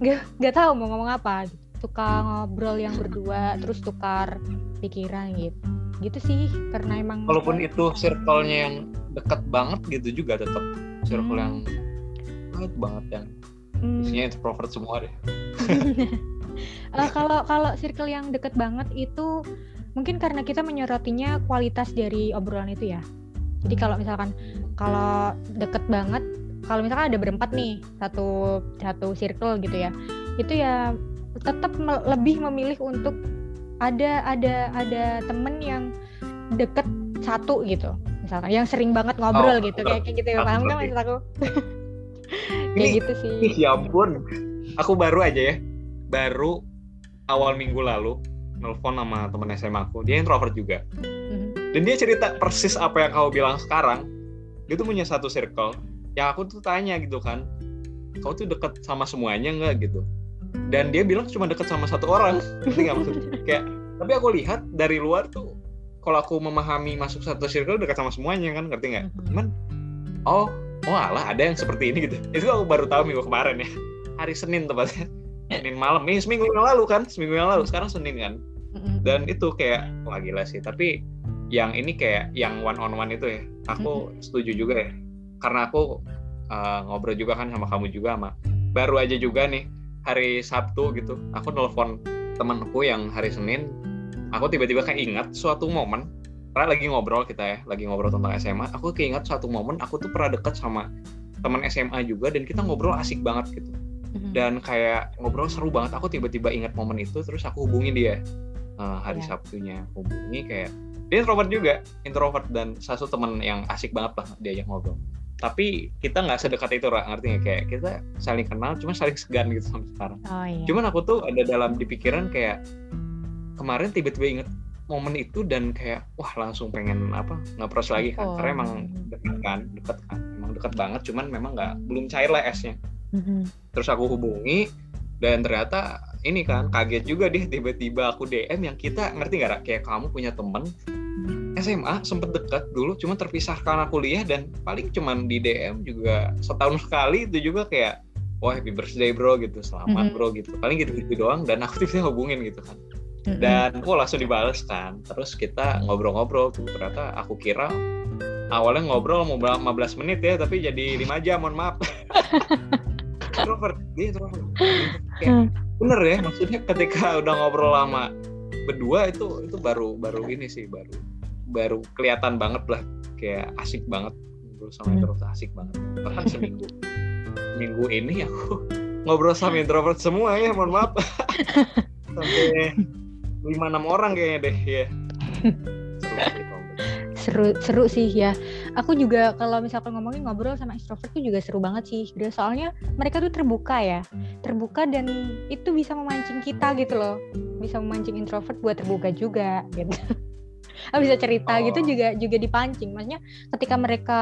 Gak, gak tahu mau ngomong apa. Suka ngobrol yang berdua, terus tukar pikiran gitu. Gitu sih, karena emang. Walaupun itu circle-nya yang dekat banget gitu juga tetap circle hmm. yang dekat banget yang hmm. isinya introvert semua deh uh, kalau kalau circle yang deket banget itu mungkin karena kita menyorotinya kualitas dari obrolan itu ya jadi kalau misalkan kalau deket banget kalau misalkan ada berempat nih satu satu circle gitu ya itu ya tetap me lebih memilih untuk ada ada ada temen yang deket satu gitu. Misalkan yang sering banget ngobrol oh, gitu. kayak kayak gitu ya paham kan maksud aku? Kayak gitu sih. ya ampun. Aku baru aja ya. Baru awal minggu lalu nelfon sama temen SMA aku. Dia introvert juga. Mm-hmm. dan dia cerita persis apa yang kau bilang sekarang. Dia tuh punya satu circle yang aku tuh tanya gitu kan. Kau tuh deket sama semuanya nggak gitu dan dia bilang cuma deket sama satu orang. Ngerti nggak maksudnya kayak tapi aku lihat dari luar tuh kalau aku memahami masuk satu circle dekat sama semuanya kan ngerti nggak? Mm-hmm. cuman oh oh alah ada yang seperti ini gitu. Itu aku baru tahu minggu kemarin ya. Hari Senin tepatnya. Senin malam. Ini seminggu yang lalu kan? Seminggu yang lalu. Sekarang Senin kan? Dan itu kayak wah gila sih. Tapi yang ini kayak yang one on one itu ya aku setuju juga ya. Karena aku uh, ngobrol juga kan sama kamu juga sama. Baru aja juga nih hari Sabtu gitu aku nelfon temanku yang hari Senin. Aku tiba-tiba kayak ingat suatu momen. Karena lagi ngobrol kita ya lagi ngobrol tentang SMA aku keinget satu momen aku tuh pernah deket sama teman SMA juga dan kita ngobrol asik banget gitu. Mm-hmm. dan kayak ngobrol seru banget. Aku tiba-tiba ingat momen itu terus aku hubungi dia uh, hari yeah. Sabtunya. Hubungi kayak dia introvert juga introvert dan satu teman yang asik banget lah diajak ngobrol tapi kita nggak sedekat itu Ra, ngerti nggak kayak kita saling kenal cuma saling segan gitu sampai sekarang oh, iya. cuman aku tuh ada dalam di pikiran kayak kemarin tiba-tiba inget momen itu dan kayak wah langsung pengen apa ngapros lagi kan oh. karena emang dekat kan dekat kan emang dekat banget cuman memang nggak belum cair lah esnya mm-hmm. terus aku hubungi dan ternyata ini kan kaget juga deh tiba-tiba aku DM yang kita ngerti nggak kayak kamu punya temen SMA sempet deket dulu cuma terpisah karena kuliah dan paling cuman di DM juga setahun sekali itu juga kayak wah happy birthday bro gitu selamat mm-hmm. bro gitu. Paling gitu-gitu doang dan aku tiba-tiba hubungin gitu kan. Dan aku langsung dibales kan terus kita ngobrol-ngobrol tuh ternyata aku kira awalnya ngobrol mau 15 menit ya tapi jadi lima jam mohon maaf. Introvert dia introvert. Kayak, bener ya maksudnya ketika udah ngobrol lama berdua itu itu baru baru ini sih baru baru kelihatan banget lah. Kayak asik banget. Ngobrol sama mm. introvert asik banget. Bahkan seminggu. Minggu ini aku ngobrol sama introvert semua ya mohon maaf. Sampai lima enam orang kayaknya deh ya. Seru seru sih ya aku juga kalau misalkan ngomongin ngobrol sama extrovert tuh juga seru banget sih. Soalnya mereka tuh terbuka ya. Terbuka dan itu bisa memancing kita gitu loh. Bisa memancing introvert buat terbuka juga gitu. Oh, bisa cerita gitu oh. gitu juga juga dipancing. Maksudnya ketika mereka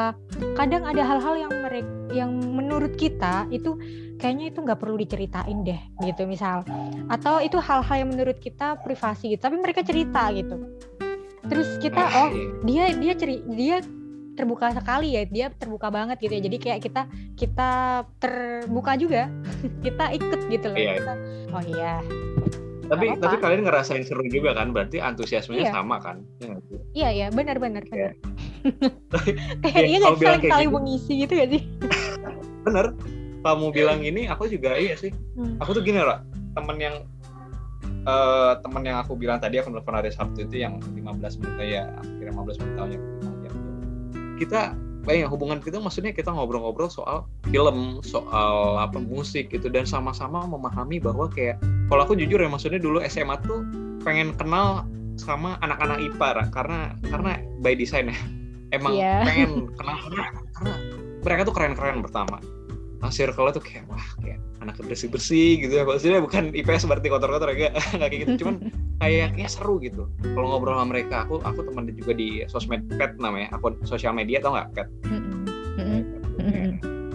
kadang ada hal-hal yang mereka yang menurut kita itu kayaknya itu nggak perlu diceritain deh gitu misal. Atau itu hal-hal yang menurut kita privasi gitu tapi mereka cerita gitu. Terus kita oh dia dia ceri dia terbuka sekali ya dia terbuka banget gitu ya. Jadi kayak kita kita terbuka juga kita ikut gitu loh. Iya. kita, oh iya. Tapi apa tapi kalian ngerasain seru juga kan? Berarti antusiasmenya iya. sama kan? Ya, iya iya. Benar benar benar. Kayak iya nggak saling saling gitu. mengisi gitu gak sih? Bener kamu bilang ini aku juga iya sih. Hmm. aku tuh gini lah temen yang uh, teman yang aku bilang tadi aku nelfon hari Sabtu itu yang 15 menit ya akhirnya 15 menit tahunnya kita bayang hubungan kita maksudnya kita ngobrol-ngobrol soal film soal apa musik gitu. Dan sama-sama memahami bahwa kayak kalau aku jujur ya maksudnya dulu SMA tuh pengen kenal sama anak-anak IPA karena karena by design ya. Emang yeah. pengen kenal karena, karena mereka tuh keren-keren pertama nah, circle tuh kayak wah kayak anak bersih bersih gitu ya. Maksudnya bukan IPS seperti kotor-kotor ya nggak kayak gitu. Cuman kayaknya seru gitu. Kalau ngobrol sama mereka aku aku teman juga di sosmed pet namanya akun sosial media tau nggak? Pet.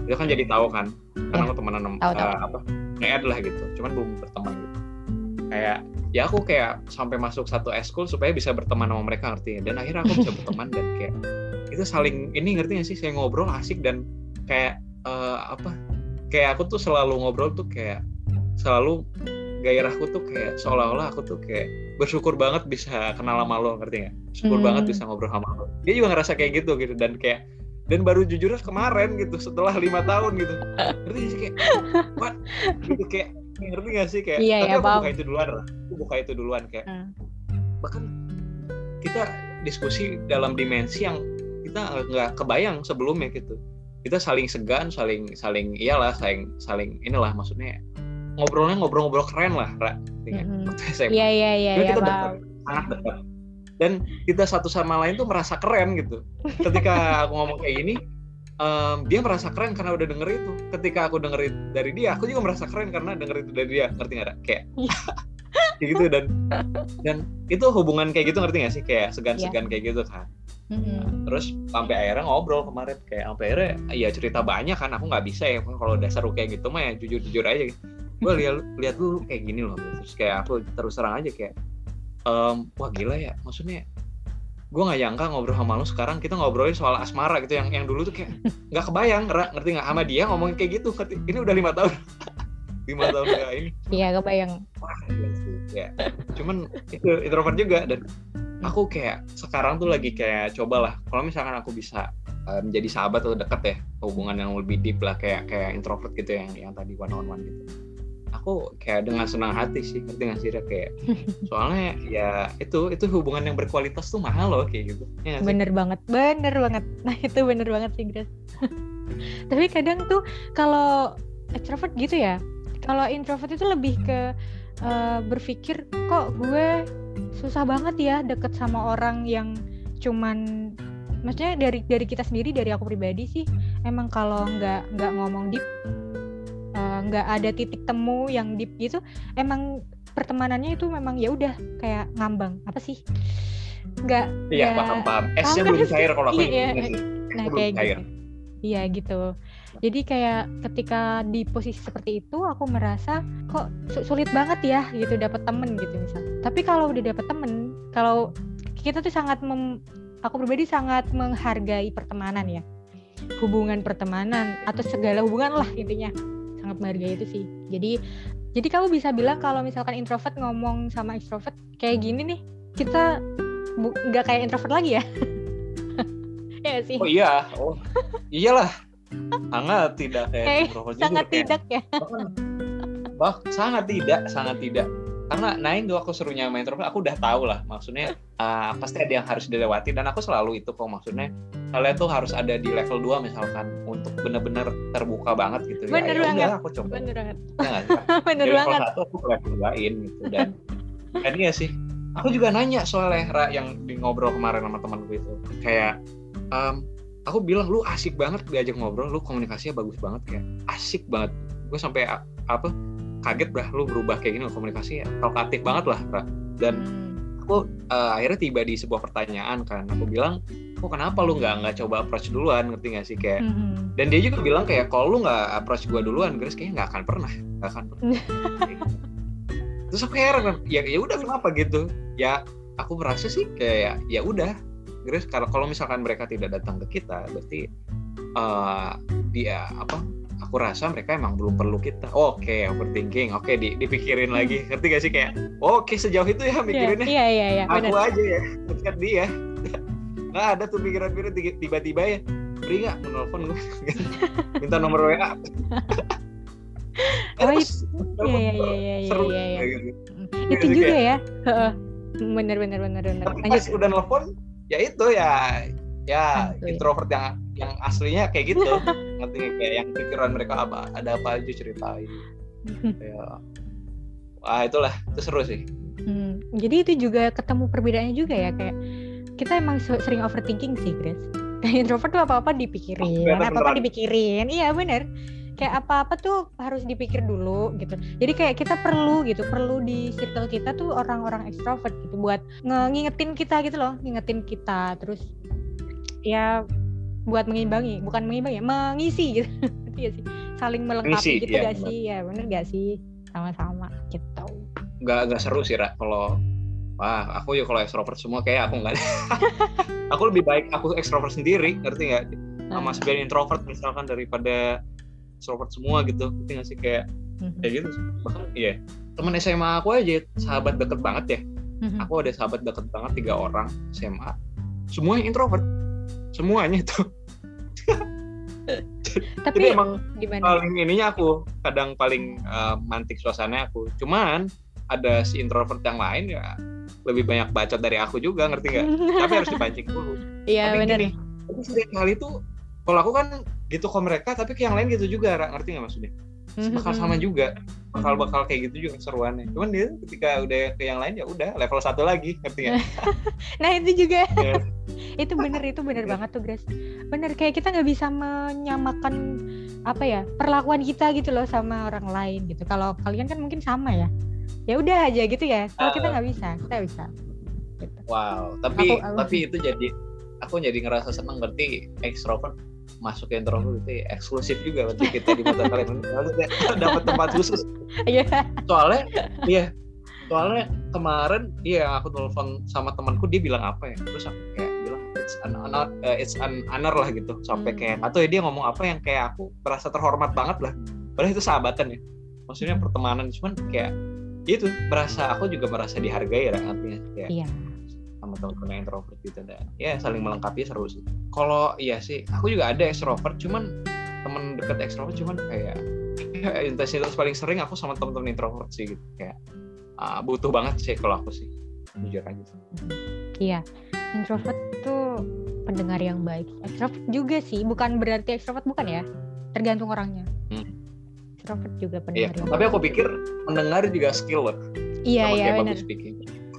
Itu kan jadi tahu kan karena yeah. aku temenan uh, apa ngead lah gitu. Cuman belum berteman gitu. Kayak ya aku kayak sampai masuk satu eskul supaya bisa berteman sama mereka ngerti dan akhirnya aku bisa berteman dan kayak itu saling ini ngerti gak sih? Saya ngobrol asik dan kayak uh, apa kayak aku tuh selalu ngobrol tuh kayak selalu gairahku tuh kayak seolah-olah aku tuh kayak bersyukur banget bisa kenal sama lo ngerti gak? syukur hmm. banget bisa ngobrol sama lo. Dia juga ngerasa kayak gitu gitu. Dan kayak dan baru jujur kemarin gitu setelah lima tahun gitu. Ngerti sih kayak what? Gitu kayak ngerti gak sih kayak iya, tapi ya, aku buka itu duluan lah. Aku buka itu duluan kayak. Hmm. bahkan kita diskusi dalam dimensi yang kita nggak kebayang sebelumnya gitu kita saling segan saling saling iyalah saling saling inilah maksudnya ngobrolnya ngobrol-ngobrol keren lah Ra. Mm -hmm. Iya iya iya iya kita dekat, sangat dekat dan kita satu sama lain tuh merasa keren gitu. Ketika aku ngomong kayak gini um, dia merasa keren karena udah denger itu. Ketika aku denger itu dari dia aku juga merasa keren karena denger itu dari dia. Ngerti nggak kayak iya. kayak gitu dan dan itu hubungan kayak gitu ngerti gak sih? Kayak segan-segan yeah. kayak gitu kan. Mm-hmm. terus sampai akhirnya ngobrol kemarin. Kayak sampai akhirnya ya cerita banyak kan aku nggak bisa ya. Kalau udah seru kayak gitu mah ya jujur jujur aja gitu. gue lihat lihat lu kayak gini loh. Terus kayak aku terus terang aja kayak um, wah gila ya. Maksudnya gue nggak nyangka ngobrol sama lu sekarang. Kita ngobrolin soal asmara gitu. Yang yang dulu tuh kayak nggak kebayang ngerti nggak sama dia ngomongin kayak gitu. Ini udah lima tahun lima tahun ya ini. Iya kebayang. Wah ya. Cuman itu introvert juga dan aku kayak sekarang tuh lagi kayak cobalah kalau misalkan aku bisa menjadi sahabat atau deket ya hubungan yang lebih deep lah kayak kayak introvert gitu yang yang tadi one on one gitu. Aku kayak dengan senang hati sih ngerti nggak sih kayak soalnya ya itu itu hubungan yang berkualitas tuh mahal loh kayak gitu. Ya bener banget bener banget. Nah itu bener banget sih Grace tapi kadang tuh kalau extrovert gitu ya kalau introvert itu lebih ke uh, berpikir kok gue susah banget ya deket sama orang yang cuman maksudnya dari dari kita sendiri dari aku pribadi sih emang kalau nggak nggak ngomong deep eh, nggak uh, ada titik temu yang deep gitu emang pertemanannya itu memang ya udah kayak ngambang. Apa sih? Nggak iya ya, paham paham. Esnya belum cair kalau aku iya, nah kayak gitu. iya gitu jadi kayak ketika di posisi seperti itu aku merasa kok sulit banget ya gitu dapat temen gitu misal. Tapi kalau udah dapat temen kalau kita tuh sangat mem, aku pribadi sangat menghargai pertemanan ya. Hubungan pertemanan atau segala hubungan lah intinya. Sangat menghargai itu sih. Jadi jadi kamu bisa bilang kalau misalkan introvert ngomong sama extrovert kayak gini nih kita nggak kayak introvert lagi ya? Ya sih? Oh iya oh iyalah sangat tidak kayak hey, sangat juga, tidak kayak. ya? Bah sangat tidak sangat tidak. Karena nah itu aku serunya main introvert aku udah tahu lah maksudnya uh, pasti ada yang harus dilewati. Dan aku selalu itu kok maksudnya kalian tuh harus ada di level 2 misalkan untuk bener-bener terbuka banget gitu bener ya, ya banget. aku coba. Bener banget. Ya, bener di level banget. 1 aku level 2 gitu. Dan dan iya sih aku juga nanya soalnya Ra yang di ngobrol kemarin sama temanku itu. Kayak um, aku bilang lu asik banget diajak ngobrol lu komunikasinya bagus banget kayak asik banget. Gue sampai apa kaget dah lu berubah kayak gini komunikasi talkatif banget lah Ra. dan hmm. aku uh, akhirnya tiba di sebuah pertanyaan kan. Aku bilang kok kenapa lu nggak nggak coba approach duluan? Ngerti gak sih? Kayak hmm. dan dia juga bilang kayak kalau lu nggak approach gue duluan Grace kayaknya nggak akan pernah nggak akan pernah. Terus aku heran kan ya ya udah kenapa gitu? Ya aku merasa sih kayak ya udah Grace kalau kalau misalkan mereka tidak datang ke kita berarti uh, dia apa aku rasa mereka emang belum perlu kita. Oke okay, overthinking oke okay, di, dipikirin lagi. Ngerti gak sih? Kayak oke okay, sejauh itu ya mikirinnya. iya, iya, iya, aku bener. aja ya dekat dia. Nggak ada tuh pikiran-pikiran. Tiba-tiba ya beri nggak menelpon gue minta nomor WA oh, itu, iya, iya, iya, iya, iya, iya, iya. Gitu. Itu juga ya. Bener, bener, bener, bener. Tapi pas udah nelfon, ya itu ya ya Asli. introvert yang yang aslinya kayak gitu ngerti kayak yang pikiran mereka apa ada apa aja ceritain. Ya. Wah itulah itu seru sih. Hmm, jadi itu juga ketemu perbedaannya juga ya kayak kita emang sering overthinking sih Grace kayak introvert tuh apa apa dipikirin oh, apa apa dipikirin. Iya bener kayak apa apa tuh harus dipikir dulu gitu. Jadi kayak kita perlu gitu perlu di circle kita tuh orang-orang ekstrovert gitu buat ngingetin kita gitu loh ngingetin kita. Terus ya buat mengimbangi bukan mengimbangi mengisi gitu. Iya sih saling melengkapi Ngisi, gitu ya, gak sih? Ya bener gak sih? Sama-sama gitu. Nggak nggak seru sih Ra kalau wah aku ya kalau ekstrovert semua kayak aku nggak aku lebih baik aku ekstrovert sendiri ngerti nggak? Sama nah. sebagai introvert misalkan daripada extrovert semua gitu ngerti gak sih? Kayak mm-hmm. kayak gitu bahkan iya. Teman SMA aku aja sahabat deket banget ya. Mm-hmm. aku ada sahabat deket banget tiga orang SMA semuanya introvert. Semuanya itu. Tapi Jadi emang gimana? paling ininya aku kadang paling uh, mantik suasana aku. Cuman ada si introvert yang lain ya lebih banyak bacot dari aku juga ngerti nggak? Tapi harus dipancing dulu. Iya benar tapi sering kali tuh kalau aku kan gitu ke mereka tapi ke yang lain gitu juga ngerti nggak maksudnya? Bakal sama mm-hmm. juga. Bakal bakal kayak gitu juga seruannya cuman dia ketika udah ke yang lain ya udah level satu lagi ngerti nggak? Nah itu juga. Yeah. itu bener itu bener yeah. banget tuh Grace. Bener kayak kita nggak bisa menyamakan apa ya perlakuan kita gitu loh sama orang lain gitu. Kalau kalian kan mungkin sama ya. Ya udah aja gitu ya. Kalau uh, kita nggak bisa kita bisa. Gitu. wow tapi aku, aku, tapi itu jadi aku jadi ngerasa seneng berarti extrovert masuk ke introvert itu eksklusif juga berarti kita di mata kalian. Dapat tempat khusus. Iya. Soalnya iya. Soalnya kemarin iya aku telepon sama temanku dia bilang apa ya? Terus aku kayak bilang it's an honor uh, it's an honor lah gitu. Sampai hmm. kayak atau ya dia ngomong apa yang kayak aku merasa terhormat banget lah. Padahal itu sahabatan ya. Maksudnya pertemanan cuman kayak itu merasa aku juga merasa dihargai ya artinya kayak. Iya teman-teman yang introvert gitu dan ya saling melengkapi seru sih. Kalau iya sih aku juga ada extrovert cuman temen deket extrovert cuman kayak ya, intensitas paling sering aku sama teman-teman introvert sih gitu. Kayak uh, butuh banget sih kalau aku sih jujur aja iya introvert tuh pendengar yang baik. Extrovert juga sih bukan berarti extrovert bukan ya tergantung orangnya. Hmm. extrovert juga pendengar iya, tapi aku pikir mendengar juga skill loh iya iya benar.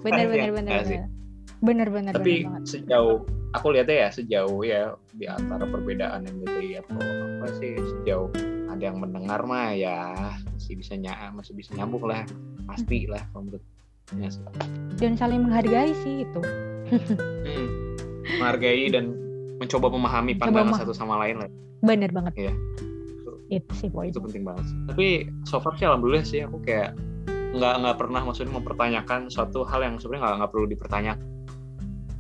benar benar benar benar Bener-bener. Tapi bener sejauh aku lihatnya ya sejauh ya di antara perbedaan yang gitu atau apa sih sejauh ada yang mendengar mah ya masih bisa nyam masih bisa nyambung lah pasti lah menurutnya dan saling menghargai sih itu. Hmm, menghargai dan mencoba memahami pandangan satu sama lain lah. Bener banget. Ya itu sih poin itu penting banget tapi so far sih alhamdulillah sih aku kayak nggak nggak pernah maksudnya mempertanyakan suatu hal yang sebenarnya nggak nggak perlu dipertanyakan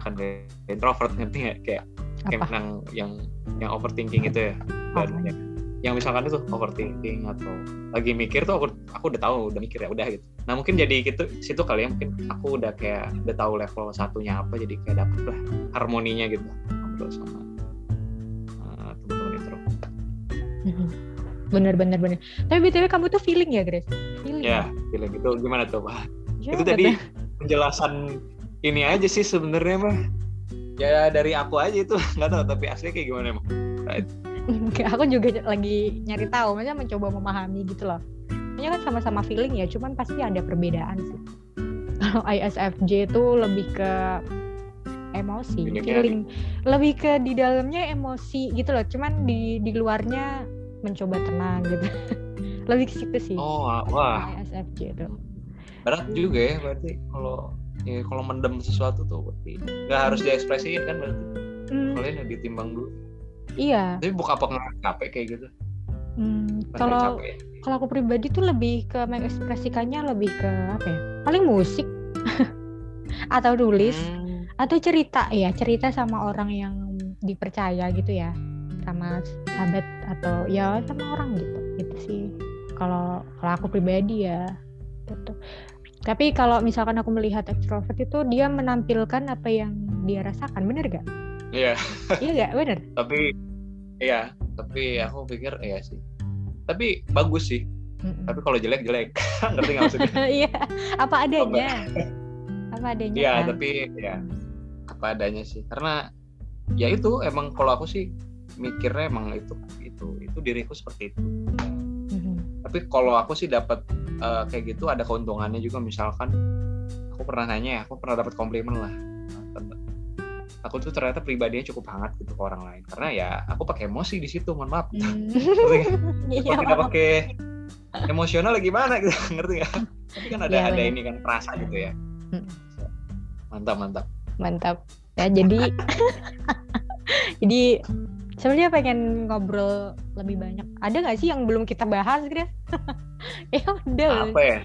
kan kayak introvert ngerti nggak? Kayak kayak yang yang yang overthinking itu ya. Dan oh. yang, yang misalkan itu overthinking atau lagi mikir tuh aku aku udah tahu udah mikir ya udah gitu. Nah mungkin jadi gitu situ kali ya mungkin aku udah kayak udah tahu level satunya apa jadi kayak dapet lah harmoninya gitu. Ngobrol sama uh, teman-teman introvert. Mm-hmm. bener bener bener. Tapi btw kamu tuh feeling ya Grace? Feeling. Ya feeling. Itu gimana tuh pak? Ya, itu tadi penjelasan ini aja sih sebenarnya mah ya dari aku aja itu. Nggak tahu tapi asli kayak gimana emang aku juga lagi nyari tahu. Maksudnya mencoba memahami gitu loh. Ini kan sama-sama feeling ya cuman pasti ada perbedaan sih. Kalau ISFJ itu lebih ke emosi feeling. Lebih ke di dalamnya emosi gitu loh. Cuman di di luarnya mencoba tenang gitu. Lebih ke situ sih. Oh wah. ISFJ itu berat juga ya berarti kalau ya kalau mendem sesuatu tuh berarti nggak harus diekspresiin kan berarti? Hmm. kalian yang ditimbang dulu. Iya. Tapi bukan apa nggak capek kayak gitu? Hmm, kalau ya? kalau aku pribadi tuh lebih ke mengekspresikannya lebih ke apa ya? Paling musik. Atau tulis hmm. atau cerita. Ya cerita sama orang yang dipercaya gitu ya. Sama sahabat atau ya sama orang gitu. Gitu sih. Kalau kalau aku pribadi ya gitu tapi kalau misalkan aku melihat ekstrovert itu dia menampilkan apa yang dia rasakan, bener gak? Iya. iya gak, bener? tapi iya, tapi aku pikir iya sih. Tapi bagus sih. Mm-mm. tapi kalau jelek jelek ngerti nggak maksudnya iya apa adanya apa adanya iya tapi ya apa adanya sih karena ya itu emang kalau aku sih mikirnya emang itu itu itu diriku seperti itu. Tapi kalau aku sih dapat uh, kayak gitu ada keuntungannya juga. Misalkan aku pernah nanya aku pernah dapat komplimen lah. Aku tuh ternyata pribadinya cukup hangat gitu ke orang lain. Karena ya aku pakai emosi di situ mohon maaf. Hmm. iya, tidak pakai emosional gimana gitu? Ngerti nggak? Tapi kan ada ya, ada ini kan perasa gitu ya. Hmm. mantap mantap. Mantap. Ya jadi jadi sebenarnya pengen ngobrol lebih banyak ada nggak sih yang belum kita bahas Grace ya udah apa ya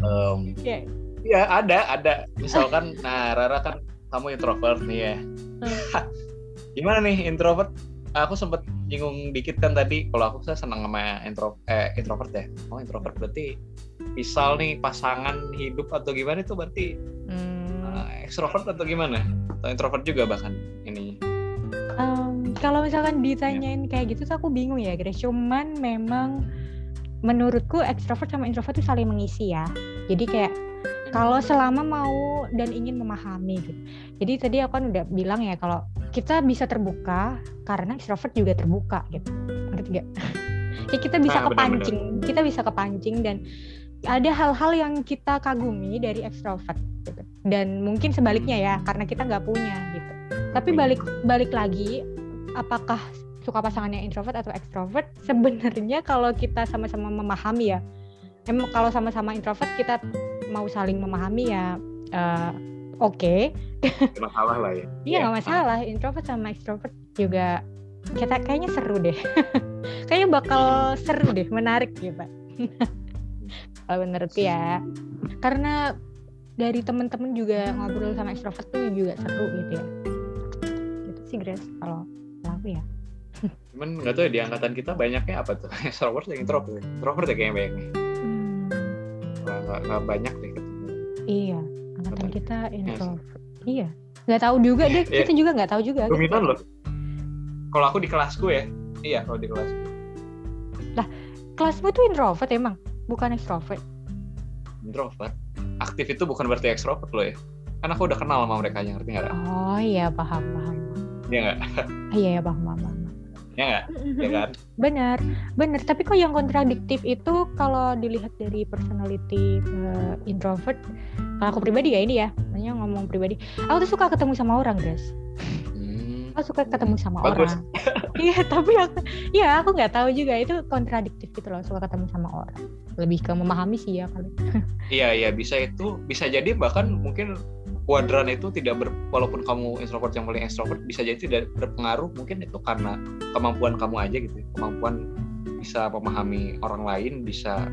um, yeah. ya ada ada misalkan nah Rara kan kamu introvert nih ya. Hmm. Gimana nih introvert? Aku sempet nyinggung dikit kan tadi kalau aku saya senang sama intro eh, introvert ya. Oh introvert berarti misal nih pasangan hidup atau gimana itu berarti hmm. uh, ekstrovert atau gimana? Atau introvert juga bahkan ini? Um, kalau misalkan ditanyain ya. kayak gitu tuh aku bingung ya, Grace. Cuman memang menurutku ekstrovert sama introvert itu saling mengisi ya. Jadi kayak kalau selama mau dan ingin memahami gitu. Jadi tadi aku kan udah bilang ya kalau kita bisa terbuka karena extrovert juga terbuka gitu. Ngerti gak? ya kita bisa nah, kepancing, benar, benar. kita bisa kepancing dan ada hal-hal yang kita kagumi dari extrovert gitu. Dan mungkin sebaliknya ya karena kita nggak punya gitu. Tapi balik balik lagi apakah suka pasangannya introvert atau extrovert? Sebenarnya kalau kita sama-sama memahami ya emang kalau sama-sama introvert kita mau saling memahami ya uh, oke. Okay. masalah lah ya. Iya nggak masalah. Introvert sama extrovert juga kita kayaknya seru deh. Kayaknya bakal seru deh menarik gitu kalau menurut ya. Karena dari temen-temen juga ngobrol sama extrovert tuh juga seru gitu ya. Gitu sih Grace kalau aku ya. Cuman nggak tahu ya di angkatan kita banyaknya apa tuh? Extrovert yang introvert. Introvert ya kayaknya banyaknya nggak banyak deh ketemu. Iya angkatan kita introvert yes. iya. Nggak tahu juga deh yeah. kita juga nggak tahu juga. Dominan loh. Kalau aku di kelasku ya. Iya kalau di kelasku. Lah kelasmu tuh introvert emang? Bukan extrovert. Introvert. Aktif itu bukan berarti extrovert loh ya. Kan aku udah kenal sama mereka yang ngerti nggak oh iya paham paham iya nggak? Iya ya paham paham ya nggak? Ya kan? Benar benar. Tapi kok yang kontradiktif itu kalau dilihat dari personality uh, introvert kalau aku pribadi ya ini ya hanya ngomong pribadi aku tuh suka ketemu sama orang guys hmm. aku suka ketemu sama Bagus. orang. Iya tapi aku ya aku nggak tahu juga itu kontradiktif gitu loh suka ketemu sama orang. Lebih ke memahami sih ya kali. Iya iya bisa itu bisa jadi bahkan mungkin kuadran itu tidak ber, walaupun kamu introvert yang paling extrovert bisa jadi tidak berpengaruh mungkin itu karena kemampuan kamu aja gitu ya. kemampuan bisa memahami orang lain bisa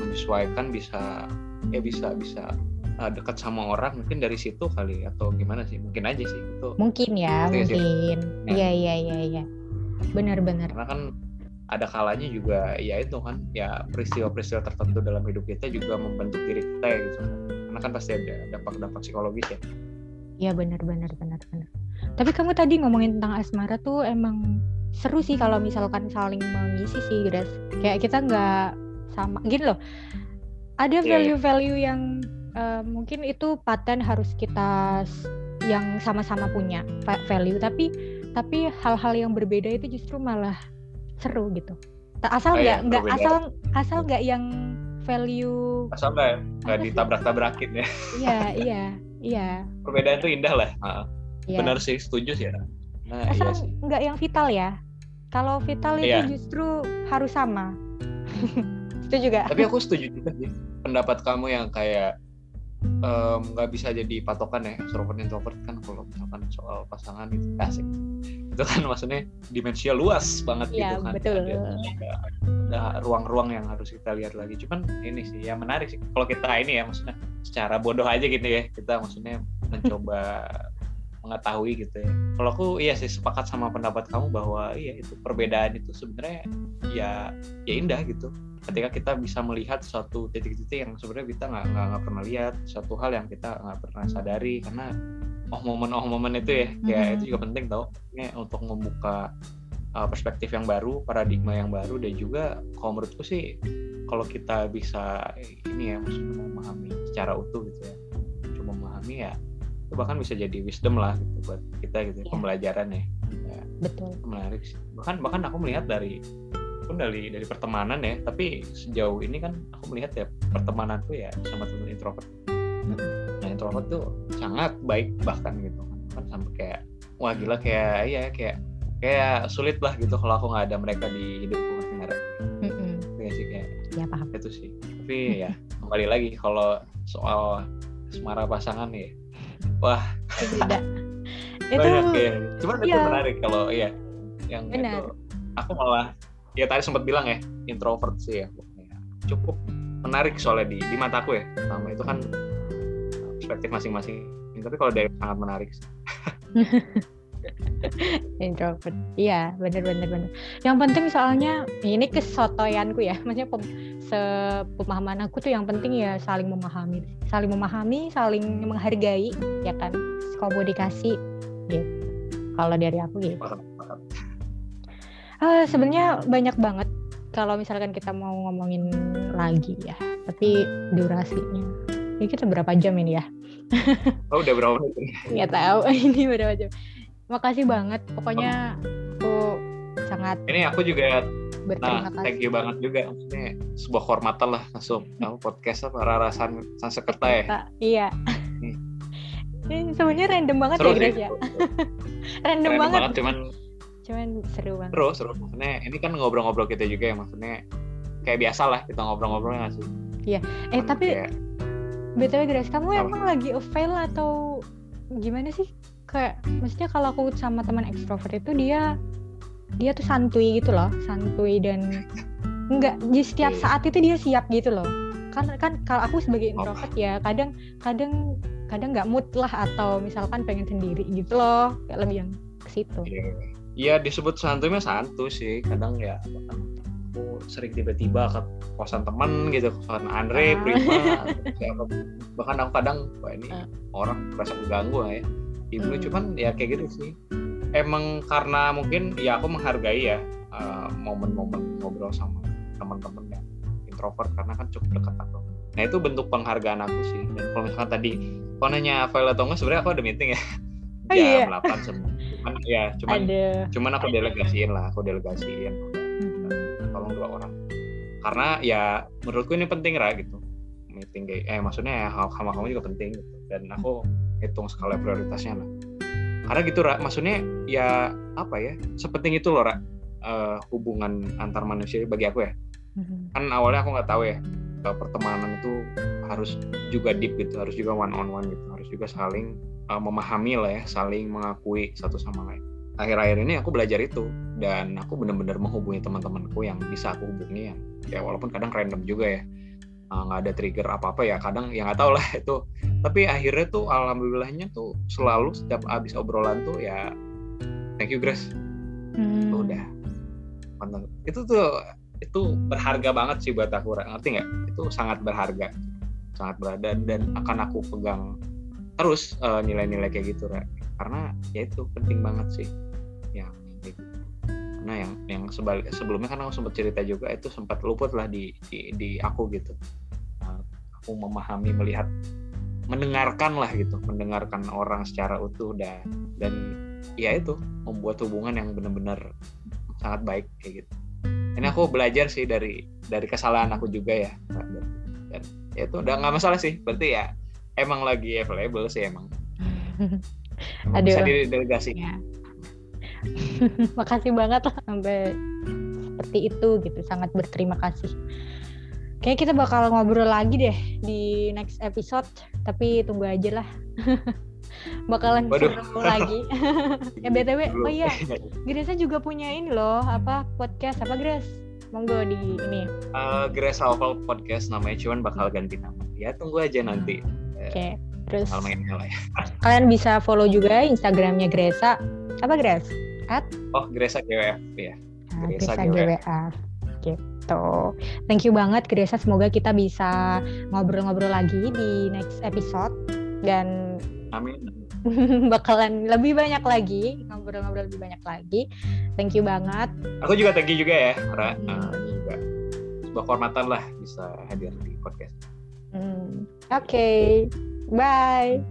menyesuaikan bisa ya bisa bisa uh, dekat sama orang mungkin dari situ kali atau gimana sih? Mungkin aja sih itu. Mungkin ya mungkin. Iya iya iya iya. Benar-benar karena kan ada kalanya juga ya itu kan ya peristiwa-peristiwa tertentu dalam hidup kita juga membentuk diri kita ya gitu karena kan pasti ada dampak-dampak psikologis ya Iya benar benar benar benar. Tapi kamu tadi ngomongin tentang asmara tuh emang seru sih kalau misalkan saling mengisi sih, Grace. Kayak kita nggak sama, gini loh. Ada iya, iya. value-value yeah, yang uh, mungkin itu paten harus kita yang sama-sama punya value, tapi tapi hal-hal yang berbeda itu justru malah seru gitu. Asal oh, iya, nggak oh, nggak asal asal nggak yang value asal nggak nggak ditabrak-tabrakin ya. Iya iya iya. Perbedaan itu indah lah. Iya. benar sih setuju sih ya. Nah, asal iya sih. nggak yang vital ya? Kalau vital itu iya. justru harus sama. Itu juga. Tapi aku setuju juga sih pendapat kamu yang kayak nggak um, bisa jadi patokan ya extrovert introvert kan kalau misalkan soal pasangan itu asik itu kan maksudnya dimensinya luas banget ya, gitu kan betul. ada ruang-ruang yang harus kita lihat lagi. Cuman ini sih yang menarik sih. Kalau kita ini ya maksudnya secara bodoh aja gitu ya kita maksudnya mencoba mengetahui gitu ya. Kalau aku iya sih sepakat sama pendapat kamu bahwa iya itu perbedaan itu sebenarnya ya ya indah gitu. Ketika kita bisa melihat suatu titik-titik yang sebenarnya kita nggak nggak pernah lihat suatu hal yang kita nggak pernah sadari karena oh momen oh momen itu ya kayak mm-hmm. itu juga penting tau ini untuk membuka uh, perspektif yang baru, paradigma yang baru dan juga kalau menurutku sih kalau kita bisa ini ya maksudnya memahami secara utuh gitu ya, cuma memahami ya itu bahkan bisa jadi wisdom lah gitu buat kita gitu ya. pembelajaran ya. ya. Betul. Menarik sih. Bahkan bahkan aku melihat dari pun dari dari pertemanan ya, tapi sejauh ini kan aku melihat ya pertemananku ya sama teman introvert. Introvert tuh sangat baik bahkan gitu. Kan sampai kayak wah gila kayak ya kayak kayak sulit lah gitu kalau aku nggak ada mereka di hidupku nggak mm -mm. ya sih kayak ya paham. itu sih. Tapi ya kembali lagi kalau soal semara pasangan ya wah. Beda itu banyak ya. Cuman ya. itu iya. menarik kalau ya yang Benar. itu aku malah ya tadi sempat bilang ya introvert sih ya cukup menarik soalnya di di mataku ya. Sama itu kan perspektif masing-masing. Tapi kalau dari sangat menarik introvert. Iya bener bener bener. Yang penting soalnya ini kesotoyanku ya. Maksudnya pem, sepemahaman aku tuh yang penting ya saling memahami. Saling memahami saling menghargai ya kan? Komunikasi gitu. Kalau dari aku gitu. Uh, sebenarnya banyak banget kalau misalkan kita mau ngomongin lagi ya. Tapi durasinya. Ini kita berapa jam ini ya oh udah berapa menit? Nggak tahu ini berapa jam. Makasih banget pokoknya aku sangat ini aku juga berterima nah, kasih. thank you banget juga. Maksudnya sebuah kehormatan lah langsung. Kamu podcast para rasan Sansekerta ya? Iya. Ini sebenarnya random banget seru ya Grace ya? Random, random banget. banget cuman cuman seru banget. Seru seru. Maksudnya ini kan ngobrol-ngobrol kita juga ya maksudnya kayak biasa lah kita ngobrol-ngobrol nggak sih? Iya. Eh tapi kayak... btw Grace kamu Apa? emang lagi fail atau gimana sih? Kayak maksudnya kalau aku sama teman ekstrovert itu dia dia tuh santuy gitu loh santuy dan enggak di setiap saat itu dia siap gitu loh. Kan kan kalau aku sebagai introvert ya kadang kadang kadang nggak mood lah atau misalkan pengen sendiri gitu loh kayak lebih yang ke situ. Iya disebut santuy mah santuy sih kadang ya aku sering tiba-tiba ke kosan teman gitu kosan Andre ah. Prima bahkan aku kadang wah ini ah. orang merasa keganggu ya ibu hmm. cuman ya kayak gitu sih emang karena mungkin ya aku menghargai ya uh, momen-momen ngobrol sama teman-teman yang introvert karena kan cukup dekat aku nah itu bentuk penghargaan aku sih dan kalau misalkan tadi kau nanya file atau enggak sebenarnya aku ada meeting ya oh, jam iya. 8 semua cuman ya cuman ada. cuman aku delegasiin lah aku delegasiin hmm. Tolong dua orang. Karena ya menurutku ini penting lah gitu. Meeting kayak eh maksudnya ya sama kamu juga penting gitu. Dan aku hitung skala prioritasnya lah karena gitu Ra, maksudnya ya apa ya sepenting itu loh Ra, uh, hubungan antar manusia bagi aku ya. Mm-hmm. kan awalnya aku nggak tahu ya pertemanan itu harus juga deep gitu harus juga one on one gitu harus juga saling uh, memahami lah ya saling mengakui satu sama lain akhir-akhir ini aku belajar itu dan aku benar-benar menghubungi teman-temanku yang bisa aku hubungi yang ya walaupun kadang random juga ya. Ah, nggak uh, ada trigger apa apa ya kadang ya nggak tahu lah itu. Tapi akhirnya tuh alhamdulillahnya tuh selalu setiap abis obrolan tuh ya thank you Grace. Hmm. tuh udah mantap itu tuh itu berharga banget sih buat aku ngerti nggak? Itu sangat berharga. Sangat berharga dan akan aku pegang terus nilai eh, nilai-nilai kayak gitu Ra. Karena ya itu penting banget sih yang karena yang yang sebalik sebelumnya kan aku sempat cerita juga itu sempat luput lah di di, di aku gitu. Aku memahami melihat mendengarkan lah gitu mendengarkan orang secara utuh dan dan ya itu membuat hubungan yang benar-benar sangat baik kayak gitu. Ini aku belajar sih dari dari kesalahan aku juga ya dan ya itu udah nggak masalah sih berarti ya emang lagi available sih emang Aduh. bisa didelegasi ya. makasih banget lah sampai seperti itu gitu sangat berterima kasih Kayaknya kita bakal ngobrol lagi deh di next episode, tapi tunggu aja lah. Bakalan Waduh. seru lagi. ya BTW, oh iya, Gresa juga punya ini loh, apa podcast apa Gres? Monggo di ini. Uh, Grace Awal Podcast namanya, cuman bakal ganti nama. Ya tunggu aja nanti. Oke, okay. Terus ya. kalian bisa follow juga Instagramnya Gresa. Apa Gres? At? Oh, Gresa GWF ya. Nah, Gresa, Gresa GWF. Oke. Okay gitu. Thank you banget Gresa, semoga kita bisa ngobrol-ngobrol lagi di next episode dan Amin. bakalan lebih banyak lagi ngobrol-ngobrol lebih banyak lagi thank you banget aku juga thank you juga ya karena hmm. uh, juga sebuah kehormatan lah bisa hadir di podcast hmm. oke okay. Bye